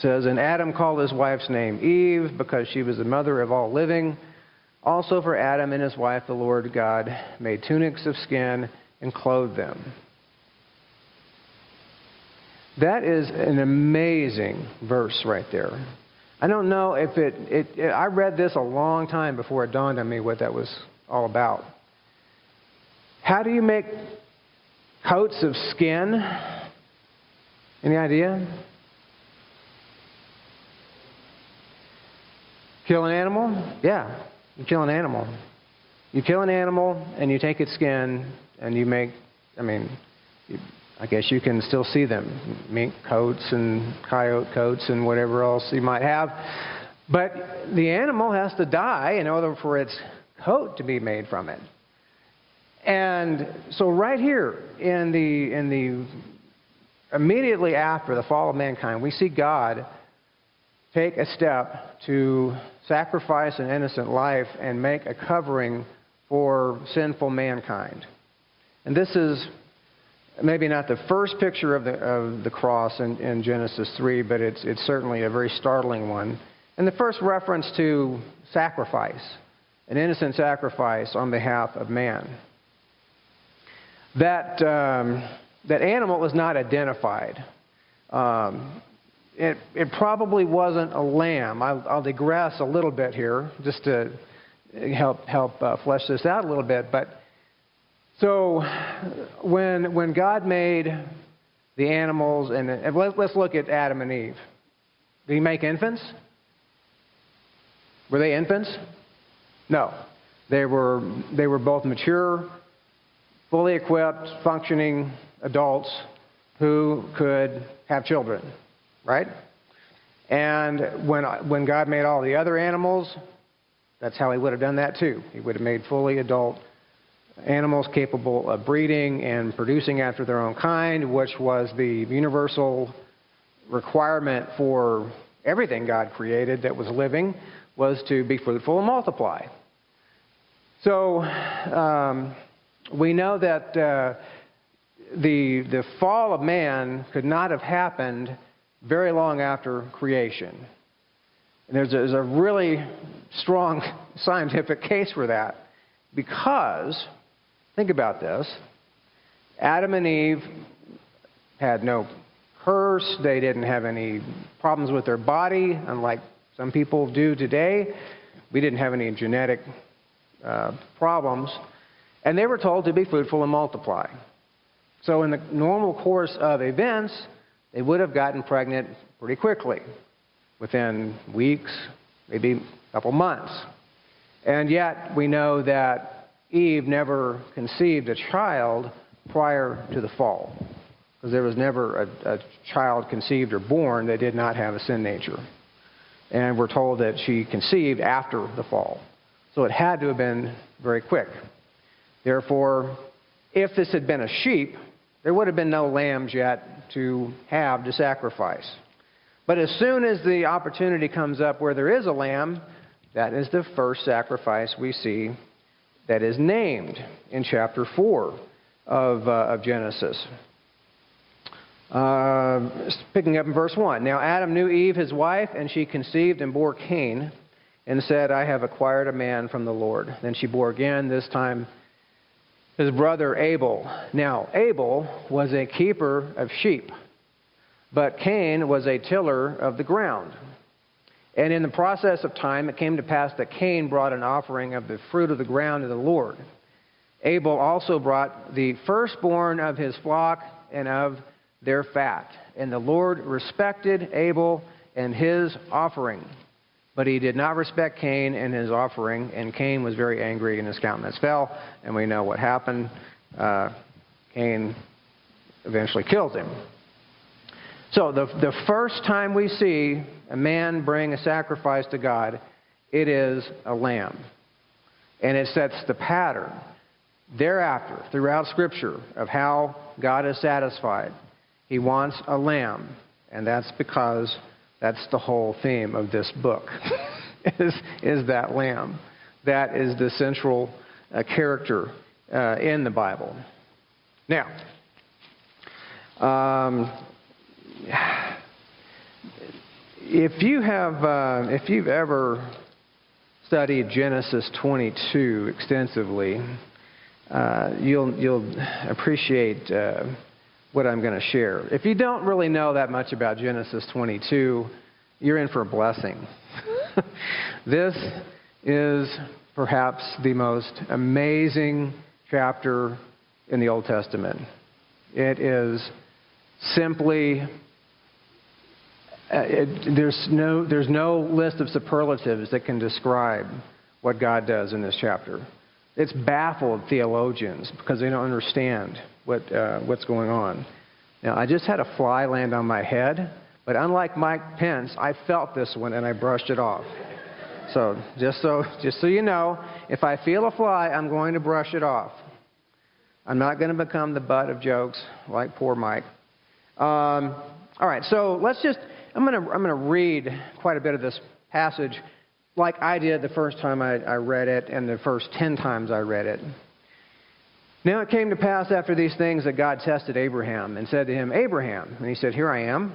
says, And Adam called his wife's name Eve because she was the mother of all living. Also, for Adam and his wife, the Lord God made tunics of skin and clothed them. That is an amazing verse right there. I don't know if it, it, it, I read this a long time before it dawned on me what that was all about. How do you make coats of skin? Any idea? Kill an animal? Yeah, you kill an animal. You kill an animal and you take its skin and you make, I mean, you, I guess you can still see them mink coats and coyote coats and whatever else you might have. But the animal has to die in order for its coat to be made from it. And so right here in the in the immediately after the fall of mankind, we see God take a step to sacrifice an innocent life and make a covering for sinful mankind. And this is maybe not the first picture of the, of the cross in, in Genesis 3, but it's, it's certainly a very startling one. And the first reference to sacrifice, an innocent sacrifice on behalf of man. That, um, that animal is not identified. Um, it, it probably wasn't a lamb. I'll, I'll digress a little bit here just to help, help uh, flesh this out a little bit. But so when, when God made the animals, and, and let, let's look at Adam and Eve. Did he make infants? Were they infants? No. They were, they were both mature, fully equipped, functioning adults who could have children, right? And when, when God made all the other animals, that's how he would have done that too. He would have made fully adult animals capable of breeding and producing after their own kind, which was the universal requirement for everything God created that was living, was to be fruitful and multiply. So um, we know that uh, the, the fall of man could not have happened very long after creation. And there's a, there's a really strong scientific case for that because Think about this. Adam and Eve had no curse, they didn't have any problems with their body, unlike some people do today. We didn't have any genetic uh, problems. And they were told to be fruitful and multiply. So, in the normal course of events, they would have gotten pregnant pretty quickly, within weeks, maybe a couple months. And yet, we know that Eve never conceived a child prior to the fall. Because there was never a, a, child conceived or born that did not have a sin nature. And we're told that she conceived after the fall. So it had to have been very quick. Therefore, if this had been a sheep, there would have been no lambs yet to have to sacrifice. But as soon as the opportunity comes up where there is a lamb, that is the first sacrifice we see that is named in chapter 4 of, uh, of Genesis. Uh, picking up in verse 1. Now Adam knew Eve, his wife, and she conceived and bore Cain, and said, I have acquired a man from the Lord. Then she bore again, this time his brother Abel. Now, Abel was a keeper of sheep, but Cain was a tiller of the ground. And in the process of time, it came to pass that Cain brought an offering of the fruit of the ground to the Lord. Abel also brought the firstborn of his flock and of their fat. And the Lord respected Abel and his offering, But he did not respect Cain and his offering, and Cain was very angry, and his countenance fell. And we know what happened. Uh, Cain eventually killed him. So the, the first time we see a man bring a sacrifice to God, it is a lamb. And it sets the pattern thereafter throughout Scripture of how God is satisfied. He wants a lamb, and that's because that's the whole theme of this book is, is that lamb. That is the central uh, character uh, in the Bible. Now, um, if you have, uh, if you've ever studied Genesis 22 extensively, uh, you'll you'll appreciate uh, what I'm going to share. If you don't really know that much about Genesis 22, you're in for a blessing. this is perhaps the most amazing chapter in the Old Testament. It is simply uh, it, there's no there's no list of superlatives that can describe what God does in this chapter. It's baffled theologians because they don't understand what uh, what's going on. Now, I just had a fly land on my head, but unlike Mike Pence, I felt this one and I brushed it off. So just so just so you know, if I feel a fly, I'm going to brush it off. I'm not going to become the butt of jokes like poor Mike. Um, all right, so let's just I'm going to, I'm going to read quite a bit of this passage like I did the first time I, I read it and the first ten times I read it. Now it came to pass after these things that God tested Abraham and said to him, Abraham. And he said, Here I am.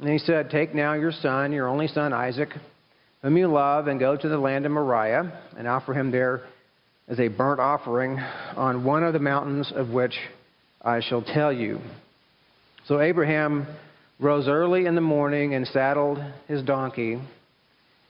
And he said, Take now your son, your only son Isaac, whom you love, and go to the land of Moriah and offer him there as a burnt offering on one of the mountains of which I shall tell you. So Abraham rose early in the morning and saddled his donkey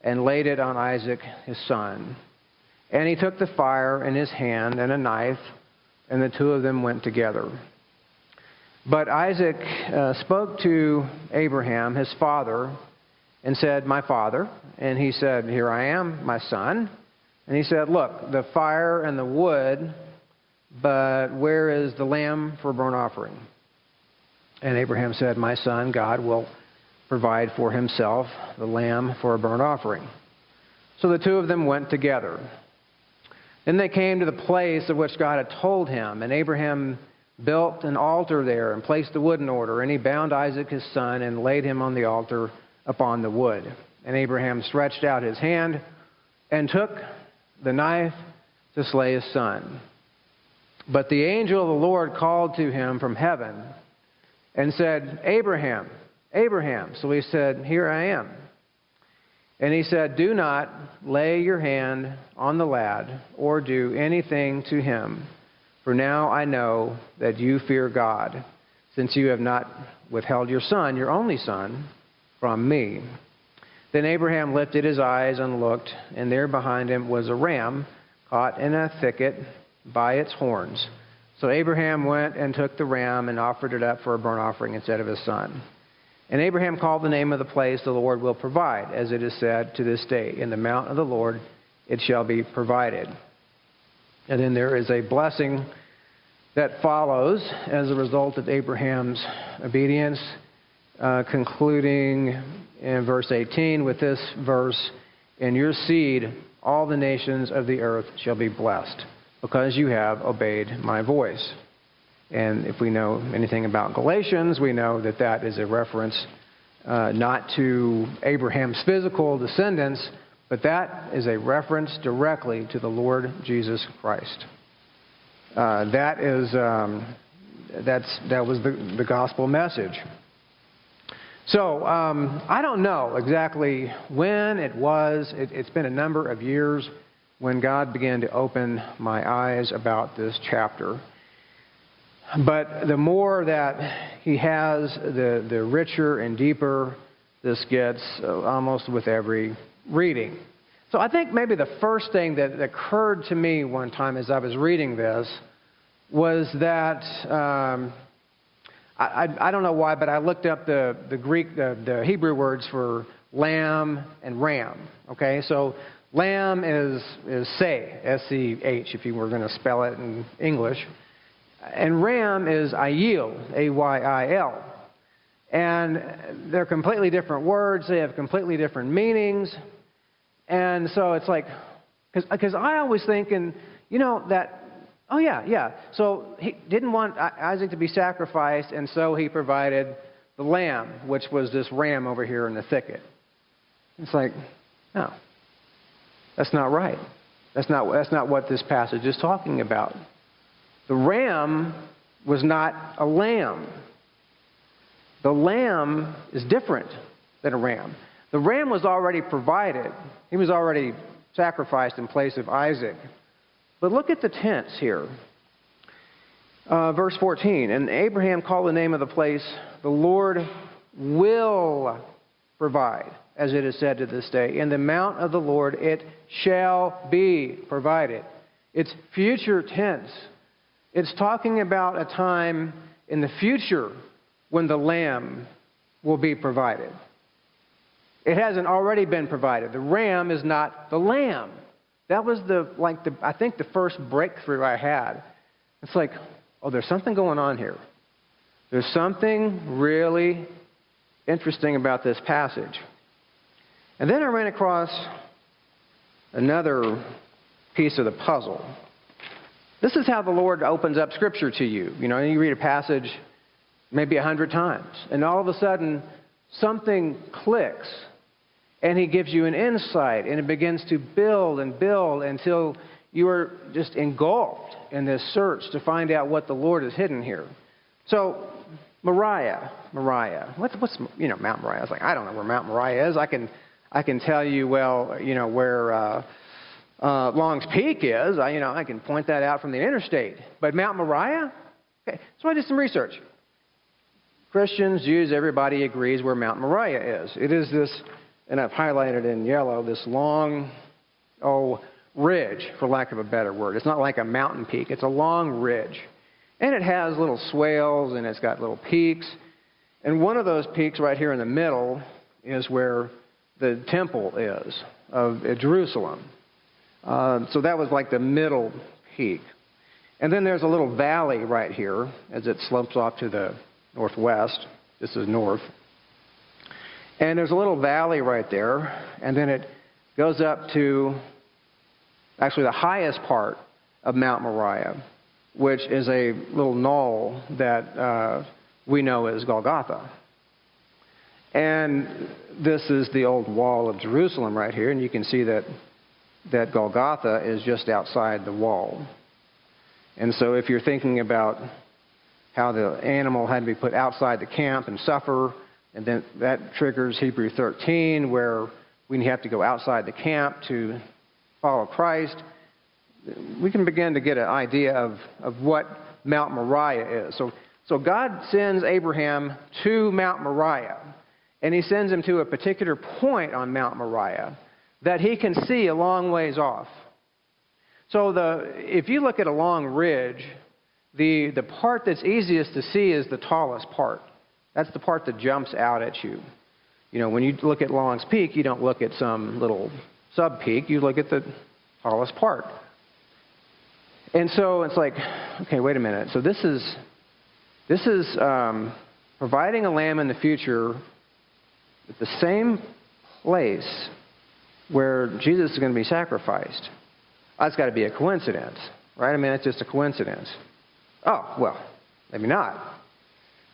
and laid it on Isaac his son. And he took the fire in his hand and a knife, and the two of them went together. But Isaac uh, spoke to Abraham, his father, and said, My father. And he said, Here I am, my son. And he said, Look, the fire and the wood, but where is the lamb for burnt offering? And Abraham said, My son, God will provide for himself the lamb for a burnt offering. So the two of them went together. Then they came to the place of which God had told him, and Abraham built an altar there and placed the wood in order, and he bound Isaac his son and laid him on the altar upon the wood. And Abraham stretched out his hand and took the knife to slay his son. But the angel of the Lord called to him from heaven and said, Abraham, Abraham. So he said, Here I am. And he said, Do not lay your hand on the lad or do anything to him, for now I know that you fear God, since you have not withheld your son, your only son, from me. Then Abraham lifted his eyes and looked, and there behind him was a ram caught in a thicket by its horns. So Abraham went and took the ram and offered it up for a burnt offering instead of his son. And Abraham called the name of the place the Lord will provide, as it is said to this day, In the mount of the Lord it shall be provided. And then there is a blessing that follows as a result of Abraham's obedience, uh, concluding in verse 18 with this verse In your seed all the nations of the earth shall be blessed, because you have obeyed my voice. And if we know anything about Galatians, we know that that is a reference uh, not to Abraham's physical descendants, but that is a reference directly to the Lord Jesus Christ. Uh, that is um, that's that was the, the gospel message. So um, I don't know exactly when it was. It, it's been a number of years when God began to open my eyes about this chapter. But the more that He has, the, the richer and deeper this gets uh, almost with every reading. So I think maybe the first thing that occurred to me one time as I was reading this was that um, I, I, I don't know why, but I looked up the, the Greek, the, the Hebrew words for lamb and ram. Okay, so lamb is is say, S E H, if you were going to spell it in English, and ram is ayil, A Y I L. And they're completely different words. They have completely different meanings. And so it's like, because I always think, and you know, that, oh yeah, yeah. So he didn't want Isaac to be sacrificed, and so he provided the lamb, which was this ram over here in the thicket. It's like, no, that's not right. That's not, that's not what this passage is talking about. The ram was not a lamb. The lamb is different than a ram. The ram was already provided, he was already sacrificed in place of Isaac. But look at the tense here. Uh, verse 14 And Abraham called the name of the place, The Lord will provide, as it is said to this day. In the mount of the Lord it shall be provided. It's future tense. It's talking about a time in the future when the lamb will be provided. It hasn't already been provided. The ram is not the lamb. That was the like the I think the first breakthrough I had. It's like, oh, there's something going on here. There's something really interesting about this passage. And then I ran across another piece of the puzzle. This is how the Lord opens up Scripture to you. You know, you read a passage maybe a hundred times, and all of a sudden something clicks, and He gives you an insight, and it begins to build and build until you are just engulfed in this search to find out what the Lord has hidden here. So, Moriah, Moriah, what's what's you know Mount Moriah? I was like, I don't know where Mount Moriah is. I can I can tell you well, you know where. Uh, uh, Long's Peak is. I, you know, I can point that out from the interstate. But Mount Moriah? Okay, so I did some research. Christians, Jews, everybody agrees where Mount Moriah is. It is this, and I've highlighted in yellow, this long, oh, ridge, for lack of a better word. It's not like a mountain peak, it's a long ridge. And it has little swales and it's got little peaks. And one of those peaks right here in the middle is where the temple is of Jerusalem. Uh, so that was like the middle peak. And then there's a little valley right here as it slopes off to the northwest. This is north. And there's a little valley right there, and then it goes up to actually the highest part of Mount Moriah, which is a little knoll that uh, we know as Golgotha. And this is the old wall of Jerusalem right here, and you can see that that Golgotha is just outside the wall. And so if you're thinking about how the animal had to be put outside the camp and suffer, and then that triggers Hebrew 13, where we have to go outside the camp to follow Christ, we can begin to get an idea of, of what Mount Moriah is. So, so God sends Abraham to Mount Moriah, and he sends him to a particular point on Mount Moriah that he can see a long ways off. So the, if you look at a long ridge, the, the part that's easiest to see is the tallest part. That's the part that jumps out at you. You know, when you look at Long's Peak, you don't look at some little sub peak, you look at the tallest part. And so it's like, okay, wait a minute. So this is, this is um, providing a lamb in the future at the same place where Jesus is going to be sacrificed. That's got to be a coincidence, right? I mean, it's just a coincidence. Oh, well, maybe not.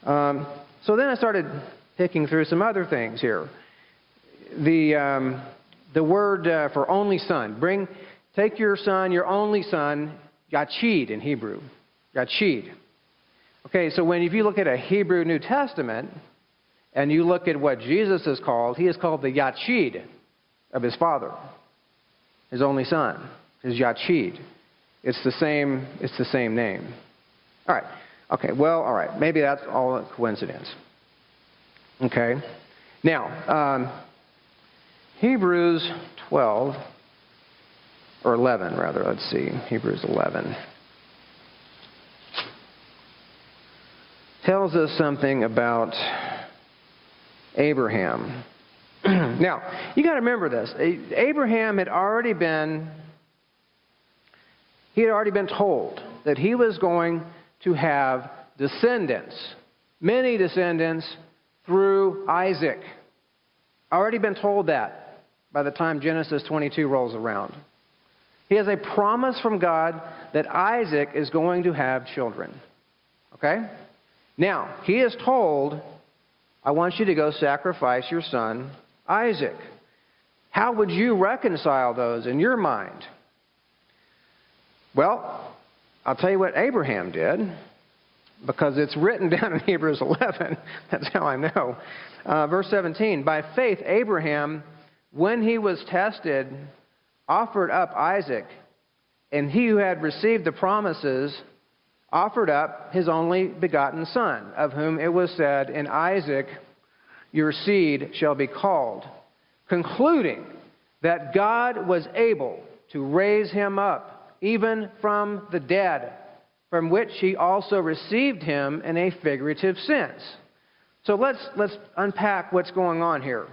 Um, so then I started picking through some other things here. The, um, the word uh, for only son. Bring, take your son, your only son, yachid in Hebrew. Yachid. Okay, so when if you look at a Hebrew New Testament, and you look at what Jesus is called, he is called the Yachid of his father, his only son, his Yachid. It's the same, it's the same name. All right. Okay, well, all right. Maybe that's all a coincidence. Okay. Now, um, Hebrews 12, or 11, rather, let's see. Hebrews 11. Tells us something about Abraham. now, you got to remember this. Abraham had already been he had already been told that he was going to have descendants, many descendants through Isaac. Already been told that by the time Genesis 22 rolls around. He has a promise from God that Isaac is going to have children. Okay? Now, he is told, I want you to go sacrifice your son, Isaac. How would you reconcile those in your mind? Well, I'll tell you what Abraham did, because it's written down in Hebrews 11. That's how I know. Uh, verse 17 By faith, Abraham, when he was tested, offered up Isaac, and he who had received the promises offered up his only begotten son, of whom it was said, In Isaac your seed shall be called, concluding that God was able to raise him up even from the dead, from which he also received him in a figurative sense. So let's, let's unpack what's going on here.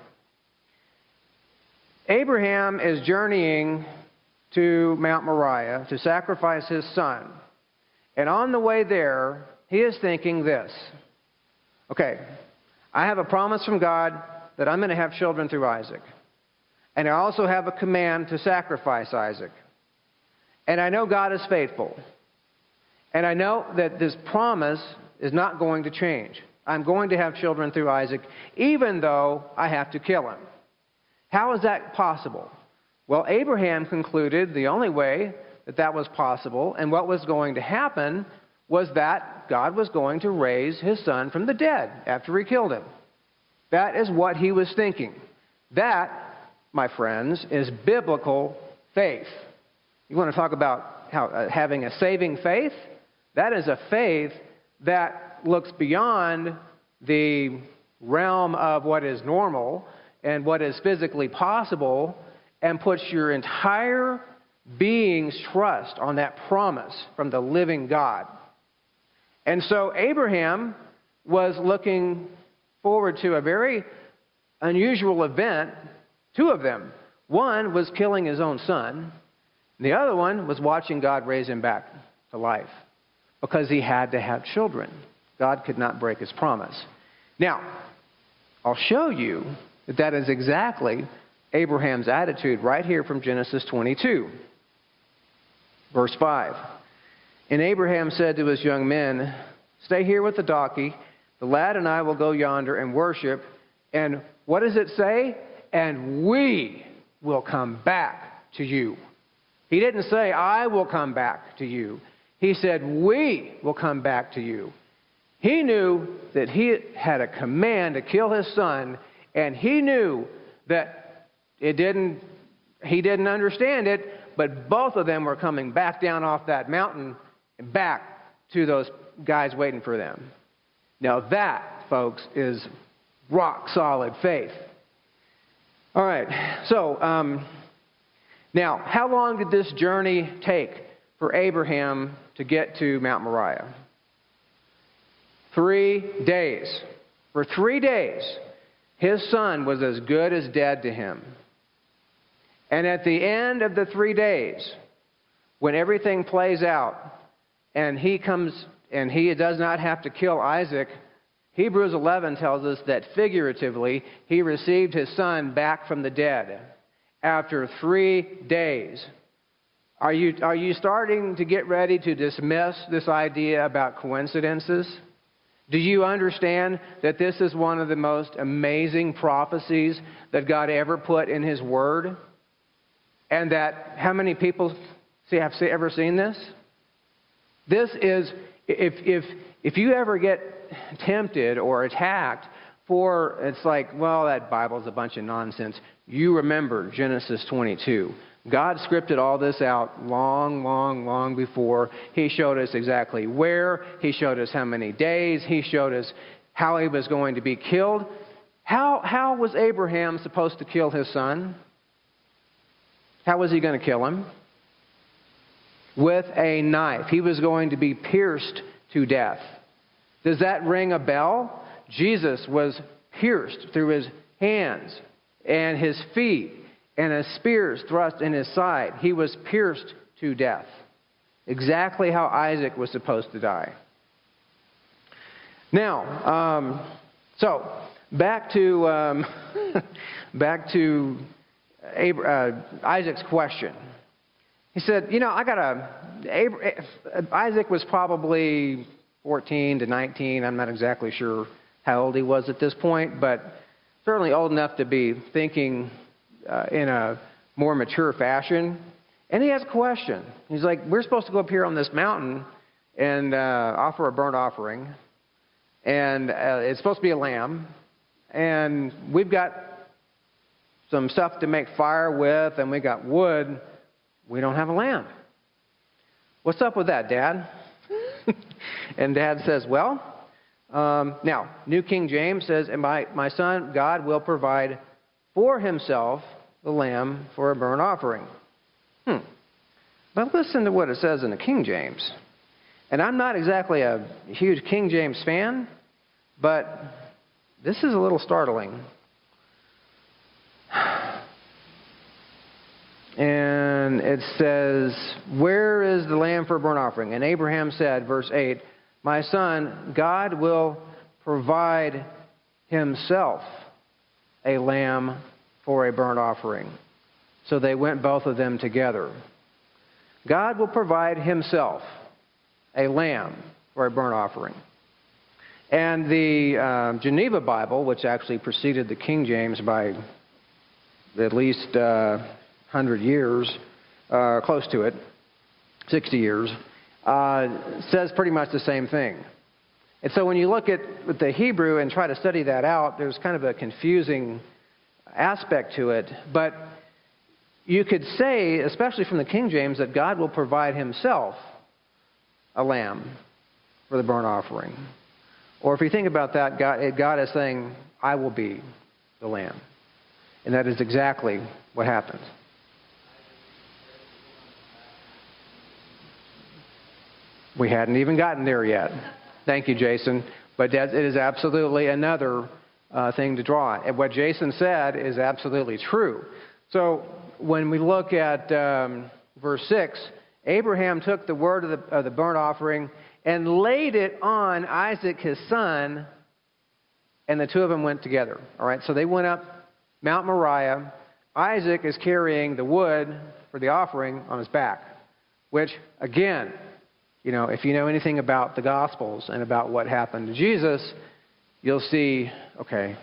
Abraham is journeying to Mount Moriah to sacrifice his son. And on the way there, he is thinking this okay, I have a promise from God that I'm going to have children through Isaac. And I also have a command to sacrifice Isaac. And I know God is faithful. And I know that this promise is not going to change. I'm going to have children through Isaac, even though I have to kill him. How is that possible? Well, Abraham concluded the only way that that was possible and what was going to happen was that God was going to raise his son from the dead after he killed him. That is what he was thinking. That, my friends, is biblical faith. You want to talk about how, uh, having a saving faith? That is a faith that looks beyond the realm of what is normal and what is physically possible and puts your entire being's trust on that promise from the living God. And so Abraham was looking forward to a very unusual event, two of them. One was killing his own son, the other one was watching God raise him back to life because he had to have children. God could not break his promise. Now, I'll show you that that is exactly Abraham's attitude right here from Genesis 22. Verse 5. And Abraham said to his young men, Stay here with the donkey. The lad and I will go yonder and worship. And what does it say? And we will come back to you. He didn't say, I will come back to you. He said, We will come back to you. He knew that he had a command to kill his son, and he knew that it didn't, he didn't understand it, but both of them were coming back down off that mountain and back to those guys waiting for them. Now, that, folks, is rock solid faith. All right, so um, now, how long did this journey take for Abraham to get to Mount Moriah? Three days. For three days, his son was as good as dead to him. And at the end of the three days, when everything plays out and he comes and he does not have to kill Isaac, Hebrews 11 tells us that figuratively, he received his son back from the dead after three days. Are you, are you starting to get ready to dismiss this idea about coincidences? Do you understand that this is one of the most amazing prophecies that God ever put in His Word? And that how many people see, have ever seen this? This is, if, if, if you ever get tempted or attacked for it's like, well, that Bible's a bunch of nonsense. You remember Genesis 22. God scripted all this out long, long, long before. He showed us exactly where. He showed us how many days. He showed us how he was going to be killed. How, how was Abraham supposed to kill his son? How was he going to kill him? With a knife. He was going to be pierced to death. Does that ring a bell? Jesus was pierced through his hands and his feet, and a spears thrust in his side. He was pierced to death. Exactly how Isaac was supposed to die. Now, um, so back to um, back to Abra- uh, Isaac's question. He said, "You know, I got a Isaac was probably 14 to 19. I'm not exactly sure how old he was at this point, but certainly old enough to be thinking uh, in a more mature fashion. And he has a question. He's like, We're supposed to go up here on this mountain and uh, offer a burnt offering, and uh, it's supposed to be a lamb, and we've got some stuff to make fire with, and we got wood. We don't have a lamb. What's up with that, Dad? and Dad says, Well, um, now, New King James says, And my, my son, God will provide for himself the lamb for a burnt offering. Hmm. But listen to what it says in the King James. And I'm not exactly a huge King James fan, but this is a little startling. And it says, Where is the lamb for a burnt offering? And Abraham said, verse 8, My son, God will provide himself a lamb for a burnt offering. So they went both of them together. God will provide himself a lamb for a burnt offering. And the uh, Geneva Bible, which actually preceded the King James by at least uh, 100 years, uh, close to it, 60 years, uh, says pretty much the same thing. And so when you look at the Hebrew and try to study that out, there's kind of a confusing aspect to it. But you could say, especially from the King James, that God will provide himself a lamb for the burnt offering. Or if you think about that, God, God is saying, I will be the lamb. And that is exactly what happened. We hadn't even gotten there yet. Thank you, Jason. But that, it is absolutely another uh, thing to draw. And what Jason said is absolutely true. So when we look at um, verse 6, Abraham took the word of the, of the burnt offering and laid it on Isaac his son, and the two of them went together. All right, so they went up Mount Moriah. Isaac is carrying the wood for the offering on his back, which, again, you know, if you know anything about the Gospels and about what happened to Jesus, you'll see, okay,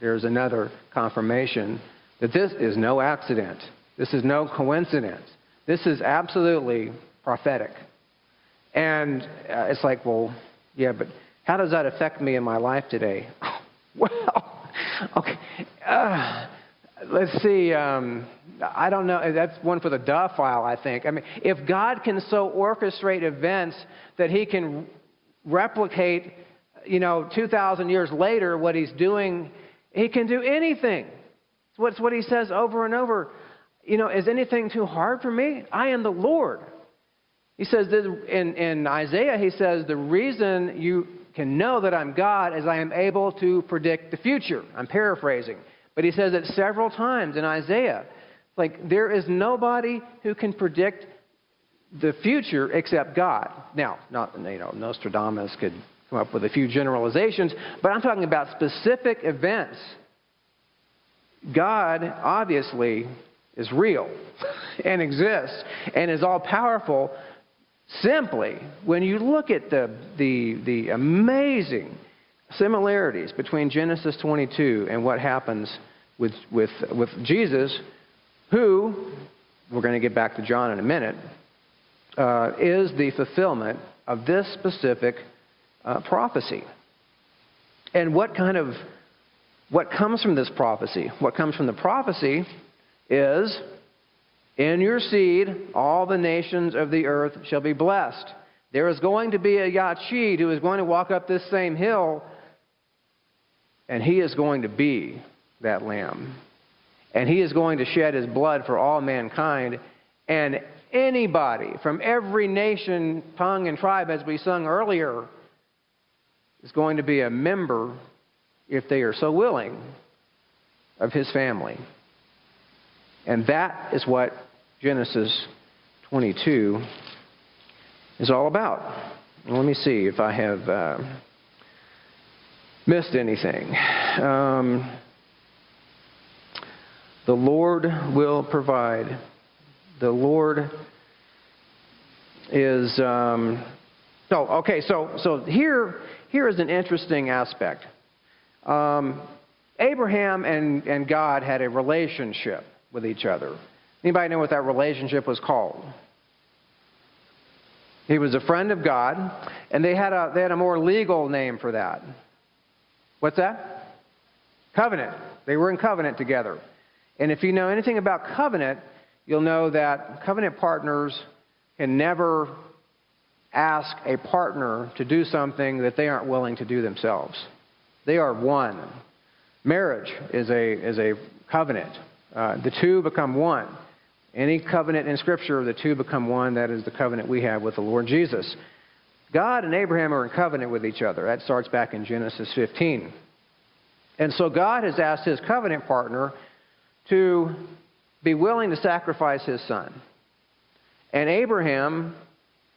there's another confirmation that this is no accident. This is no coincidence. This is absolutely prophetic. And uh, it's like, well, yeah, but how does that affect me in my life today? well, okay. Uh, let's see. Um, I don't know. That's one for the duh file, I think. I mean, if God can so orchestrate events that He can replicate, you know, 2,000 years later what He's doing, He can do anything. It's what, He says over and over. You know, is anything too hard for me? I am the Lord. He says this in, in Isaiah, he says, the reason you can know that I'm God is I am able to predict the future. I'm paraphrasing. But he says it several times in Isaiah. Like, there is nobody who can predict the future except God. Now, not, you know, Nostradamus could come up with a few generalizations, but I'm talking about specific events. God, obviously, is real and exists and is all powerful simply when you look at the, the, the amazing similarities between Genesis 22 and what happens with, with, with Jesus, who, we're going to get back to John in a minute, uh, is the fulfillment of this specific uh, prophecy. And what kind of what comes from this prophecy? What comes from the prophecy is in your seed, all the nations of the earth shall be blessed. There is going to be a Yachid who is going to walk up this same hill, and he is going to be that lamb. And he is going to shed his blood for all mankind. And anybody from every nation, tongue, and tribe, as we sung earlier, is going to be a member, if they are so willing, of his family. And that is what Genesis 22 is all about. Let me see if I have uh, missed anything. Um, the Lord will provide. The Lord is. Um, so okay, so so here here is an interesting aspect. Um, Abraham and, and God had a relationship with each other. Anybody know what that relationship was called? He was a friend of God, and they had a, they had a more legal name for that. What's that? Covenant. They were in covenant together. And if you know anything about covenant, you'll know that covenant partners can never ask a partner to do something that they aren't willing to do themselves. They are one. Marriage is a, is a covenant. Uh, the two become one. Any covenant in Scripture, of the two become one. That is the covenant we have with the Lord Jesus. God and Abraham are in covenant with each other. That starts back in Genesis 15. And so God has asked his covenant partner to be willing to sacrifice his son. And Abraham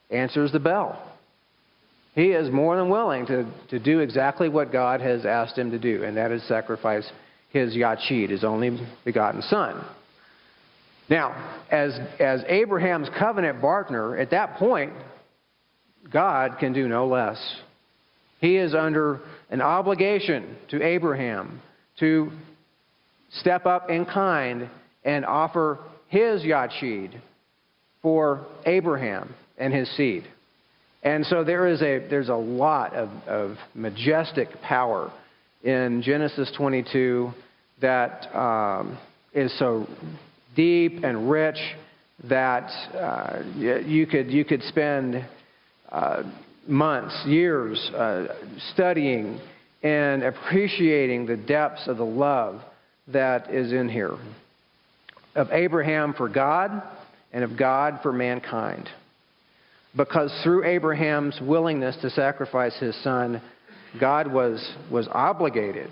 answers the bell. He is more than willing to, to do exactly what God has asked him to do, and that is sacrifice his Yachid, his only begotten son. Now, as, as Abraham's covenant partner, at that point, God can do no less. He is under an obligation to Abraham to step up in kind and offer his Yachid for Abraham and his seed. And so there is a, there's a lot of, of majestic power in Genesis 22 that um, is so deep and rich that uh, you, could, you could spend uh, months, years uh, studying and appreciating the depths of the love that is in here of Abraham for God and of God for mankind. Because through Abraham's willingness to sacrifice his son, God was, was obligated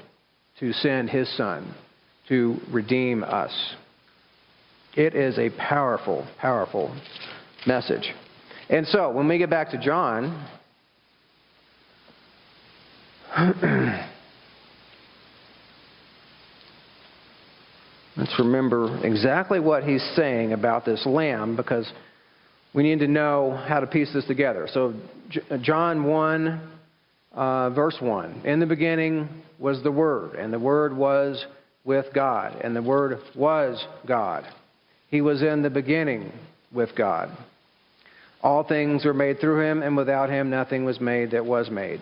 to send his son to redeem us. It is a powerful, powerful message. And so, when we get back to John, let's remember exactly what he's saying about this lamb because we need to know how to piece this together. So, John 1, uh, verse 1 In the beginning was the Word, and the Word was with God, and the Word was God. He was in the beginning with God. All things were made through him, and without him nothing was made that was made.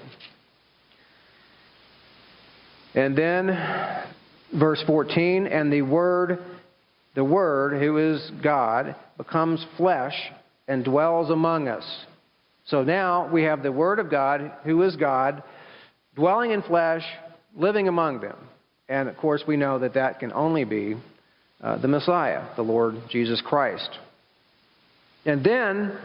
And then, verse 14, and the Word, the Word, who is God, becomes flesh and dwells among us. So now we have the Word of God, who is God, dwelling in flesh, living among them. And of course, we know that that can only be uh, the Messiah, the Lord Jesus Christ. And then,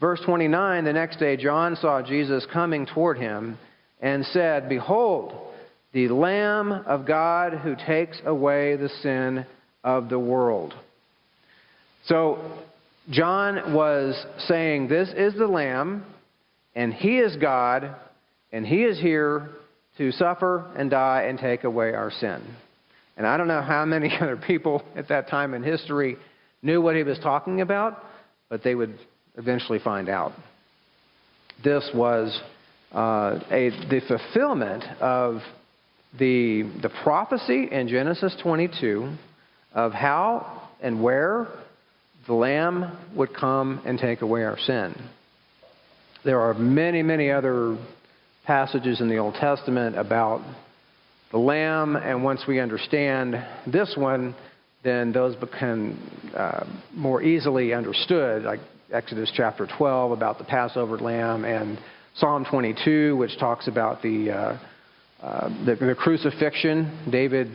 verse 29, the next day, John saw Jesus coming toward him and said, Behold, the Lamb of God who takes away the sin of the world. So, John was saying, This is the Lamb, and He is God, and He is here to suffer and die and take away our sin. And I don't know how many other people at that time in history knew what he was talking about, but they would eventually find out. This was uh, a, the fulfillment of the, the prophecy in Genesis 22 of how and where the Lamb would come and take away our sin. There are many, many other passages in the Old Testament about the Lamb, and once we understand this one, then those become uh, more easily understood, like Exodus chapter 12 about the Passover lamb, and Psalm 22, which talks about the, uh, uh, the, the, crucifixion. David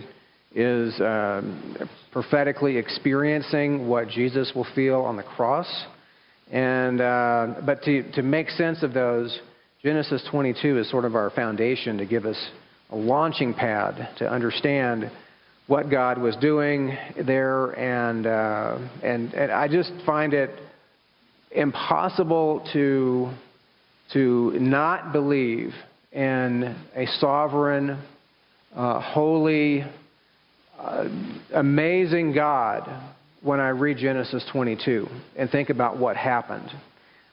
is um, prophetically experiencing what Jesus will feel on the cross. And, uh, but to, to make sense of those, Genesis 22 is sort of our foundation to give us a launching pad to understand what God was doing there. And, uh, and, and I just find it impossible to, to not believe in a sovereign, uh, holy, uh, amazing God when I read Genesis 22 and think about what happened.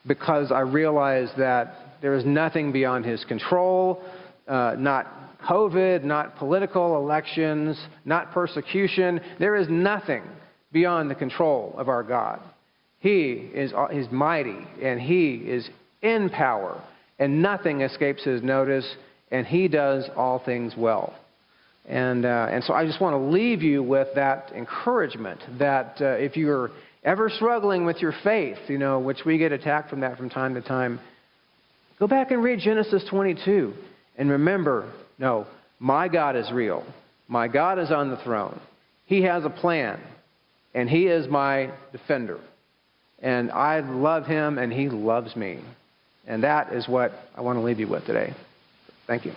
Because I realize that there is nothing beyond his control, uh, not COVID, not political elections, not persecution. There is nothing beyond the control of our God. He is, is mighty and he is in power, and nothing escapes his notice, and he does all things well. And, uh, and so I just want to leave you with that encouragement that uh, if you're ever struggling with your faith, you know, which we get attacked from that from time to time, go back and read Genesis 22 and remember no, my God is real. My God is on the throne. He has a plan, and He is my defender. And I love Him, and He loves me. And that is what I want to leave you with today. Thank you.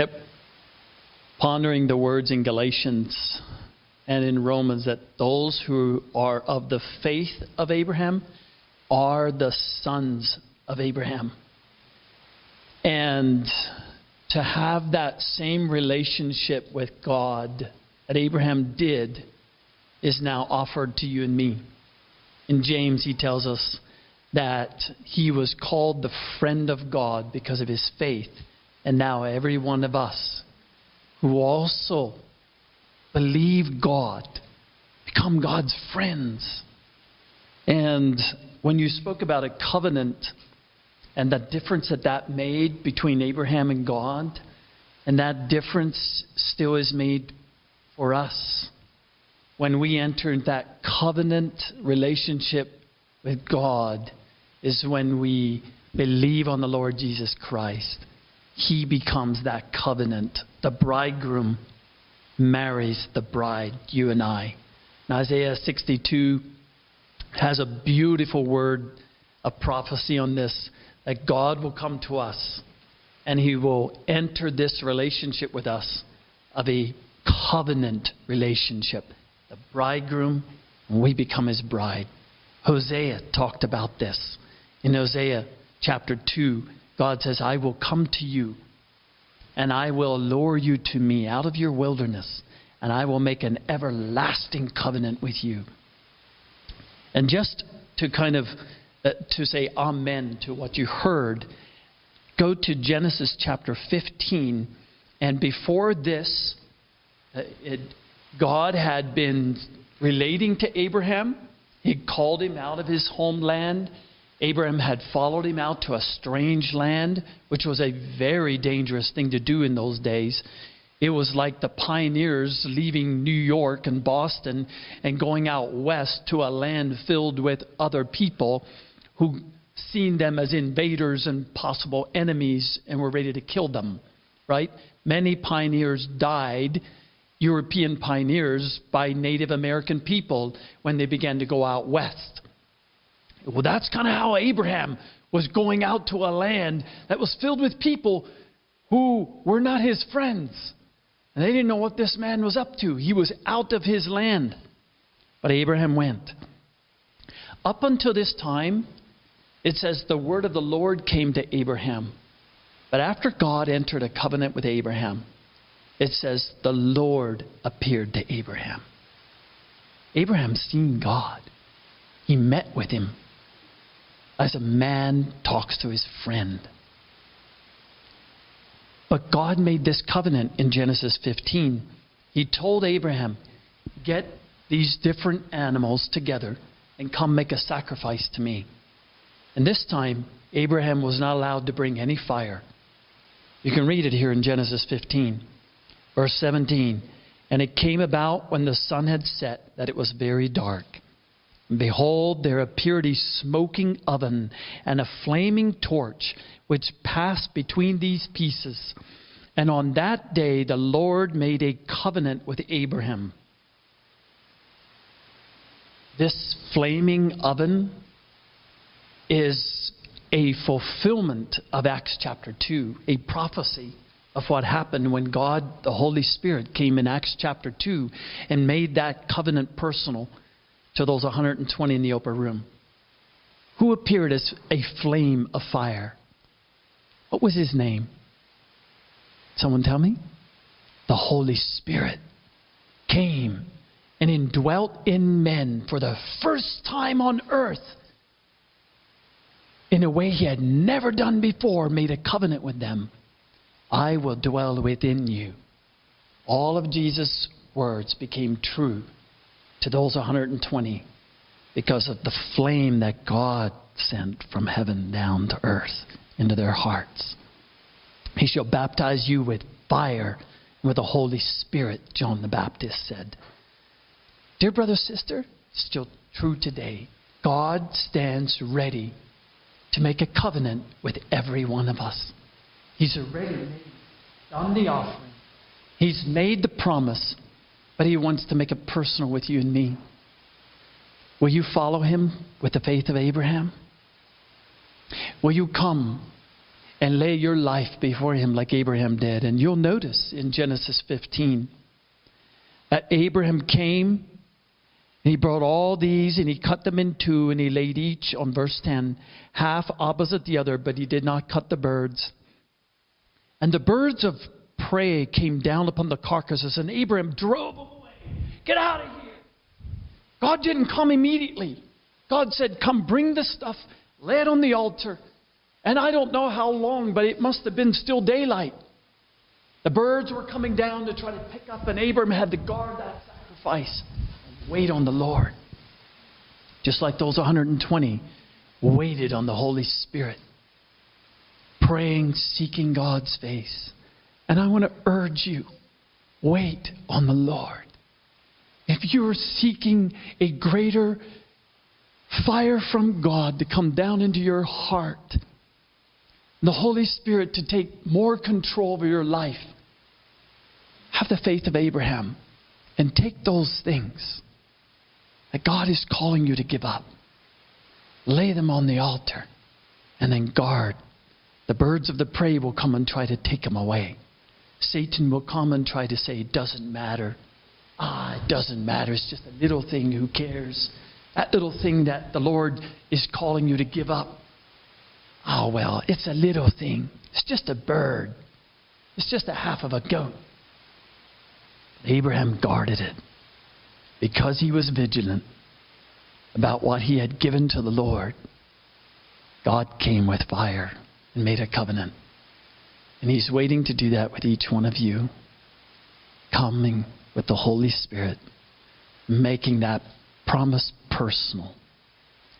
Kept pondering the words in Galatians and in Romans that those who are of the faith of Abraham are the sons of Abraham. And to have that same relationship with God that Abraham did is now offered to you and me. In James, he tells us that he was called the friend of God because of his faith. And now, every one of us who also believe God become God's friends. And when you spoke about a covenant and the difference that that made between Abraham and God, and that difference still is made for us when we enter that covenant relationship with God, is when we believe on the Lord Jesus Christ he becomes that covenant. The bridegroom marries the bride, you and I. And Isaiah 62 has a beautiful word, a prophecy on this that God will come to us and he will enter this relationship with us of a covenant relationship. The bridegroom, and we become his bride. Hosea talked about this. In Hosea chapter 2, God says, I will come to you and I will lure you to me out of your wilderness, and I will make an everlasting covenant with you. And just to kind of uh, to say amen to what you heard, go to Genesis chapter 15, and before this, uh, it, God had been relating to Abraham. He called him out of his homeland. Abraham had followed him out to a strange land, which was a very dangerous thing to do in those days. It was like the pioneers leaving New York and Boston and going out west to a land filled with other people who seen them as invaders and possible enemies and were ready to kill them, right? Many pioneers died, European pioneers, by Native American people when they began to go out west. Well, that's kind of how Abraham was going out to a land that was filled with people who were not his friends. And they didn't know what this man was up to. He was out of his land. But Abraham went. Up until this time, It says, The word of the Lord came to Abraham. But after God entered a covenant with Abraham, it says, The Lord appeared to Abraham. Abraham seen God. He met with him as a man talks to his friend. But God made this covenant in Genesis 15. He told Abraham, Get these different animals together and come make a sacrifice to me. And this time, Abraham was not allowed to bring any fire. You can read it here in Genesis 15, verse 17. And it came about when the sun had set that it was very dark. Behold, there appeared a smoking oven and a flaming torch which passed between these pieces. And on that day the Lord made a covenant with Abraham. This flaming oven is a fulfillment of Acts chapter 2, a prophecy of what happened when God, the Holy Spirit, came in Acts chapter 2 and made that covenant personal to those 120 in the upper room. Who appeared as a flame of fire? What was his name? Someone tell me? The Holy Spirit came and indwelt in men for the first time on earth in a way he had never done before, made a covenant with them. I will dwell within you. All of Jesus' words became true to those 120 because of the flame that God sent from heaven down to earth into their hearts. He shall baptize you with fire and with the Holy Spirit, John the Baptist said. Dear brother, sister, still true today. God stands ready to make a covenant with every one of us. He's already done the offering. He's made the promise, but He wants to make it personal with you and me. Will you follow Him with the faith of Abraham? Will you come and lay your life before Him like Abraham did? And you'll notice in Genesis 15 that Abraham came and he brought all these and he cut them in two and he laid each on verse 10, half opposite the other, but he did not cut the birds. And the birds of prey came down upon the carcasses and Abraham drove them. Get out of here. God didn't come immediately. God said, Come bring the stuff, lay it on the altar. And I don't know how long, but it must have been still daylight. The birds were coming down to try to pick up, and Abram had to guard that sacrifice. and Wait on the Lord. Just like those 120 waited on the Holy Spirit, praying, seeking God's face. And I want to urge you wait on the Lord. If you're seeking a greater fire from God to come down into your heart, the Holy Spirit to take more control over your life, have the faith of Abraham and take those things that God is calling you to give up. Lay them on the altar and then guard. The birds of the prey will come and try to take them away. Satan will come and try to say, It doesn't matter. Ah, it doesn't matter. It's just a little thing. Who cares? That little thing that the Lord is calling you to give up. Oh, well, it's a little thing. It's just a bird. It's just a half of a goat. Abraham guarded it because he was vigilant about what he had given to the Lord, God came with fire and made a covenant. And he's waiting to do that with each one of you, coming with the Holy Spirit, making that promise personal.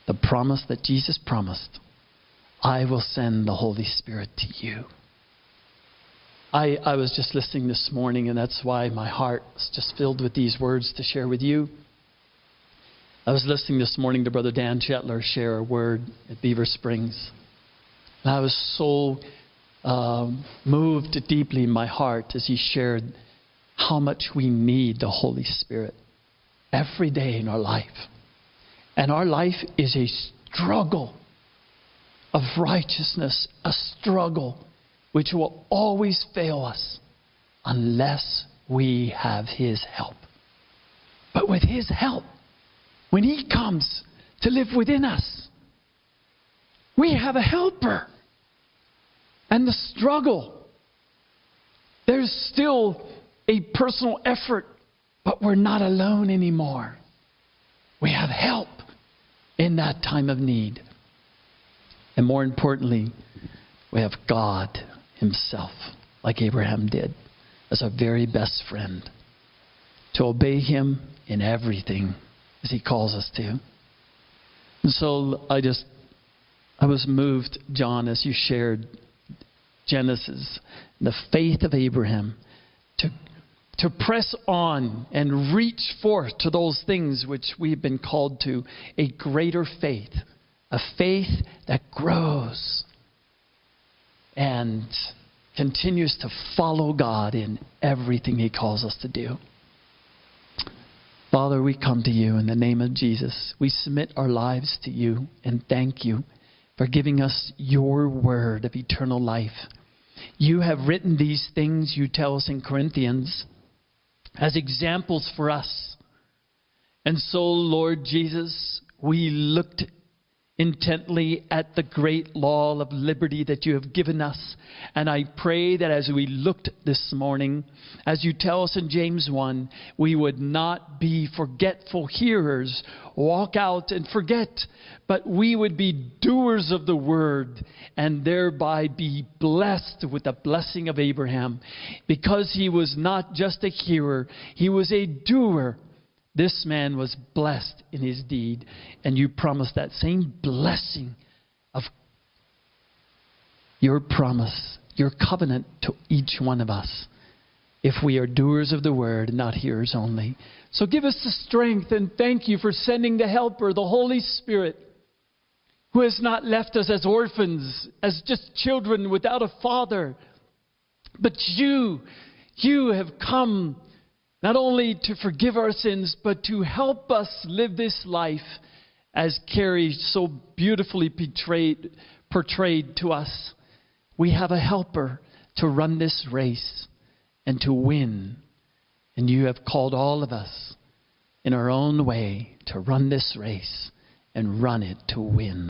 The promise that Jesus promised I will send the Holy Spirit to you. I, I was just listening this morning, and that's why my heart was just filled with these words to share with you. I was listening this morning to Brother Dan Shetler share a word at Beaver Springs. And I was so um, moved deeply in my heart as he shared how much we need the Holy Spirit every day in our life. And our life is a struggle of righteousness, a struggle which will always fail us unless we have His help. But with His help, when He comes to live within us, We have a helper. And the struggle, there's still a personal effort, but we're not alone anymore. We have help in that time of need. And more importantly, we have God Himself, like Abraham did, as our very best friend, to obey Him in everything as He calls us to. And so I just, I was moved, John, as you shared Genesis, the faith of Abraham, to press on and reach forth to those things which we've been called to a greater faith, a faith that grows and continues to follow God in everything He calls us to do. Father, we come to you in the name of Jesus. We submit our lives to you and thank you for giving us your word of eternal life. You have written these things, you tell us in Corinthians, as examples for us. And so, Lord Jesus, we looked intently at the great law of liberty that you have given us. And I pray that as we looked this morning, as you tell us in James 1, we would not be forgetful hearers, walk out and forget, but we would be doers of the word and thereby be blessed with the blessing of Abraham. Because he was not just a hearer, he was a doer. This man was blessed in his deed, and you promised that same blessing of your promise, your covenant to each one of us, if we are doers of the word not hearers only. So give us the strength and thank you for sending the Helper, the Holy Spirit, who has not left us as orphans, as just children without a father, but you, you have come not only to forgive our sins, but to help us live this life as Carrie so beautifully portrayed, portrayed to us. We have a helper to run this race and to win. And you have called all of us in our own way to run this race and run it to win.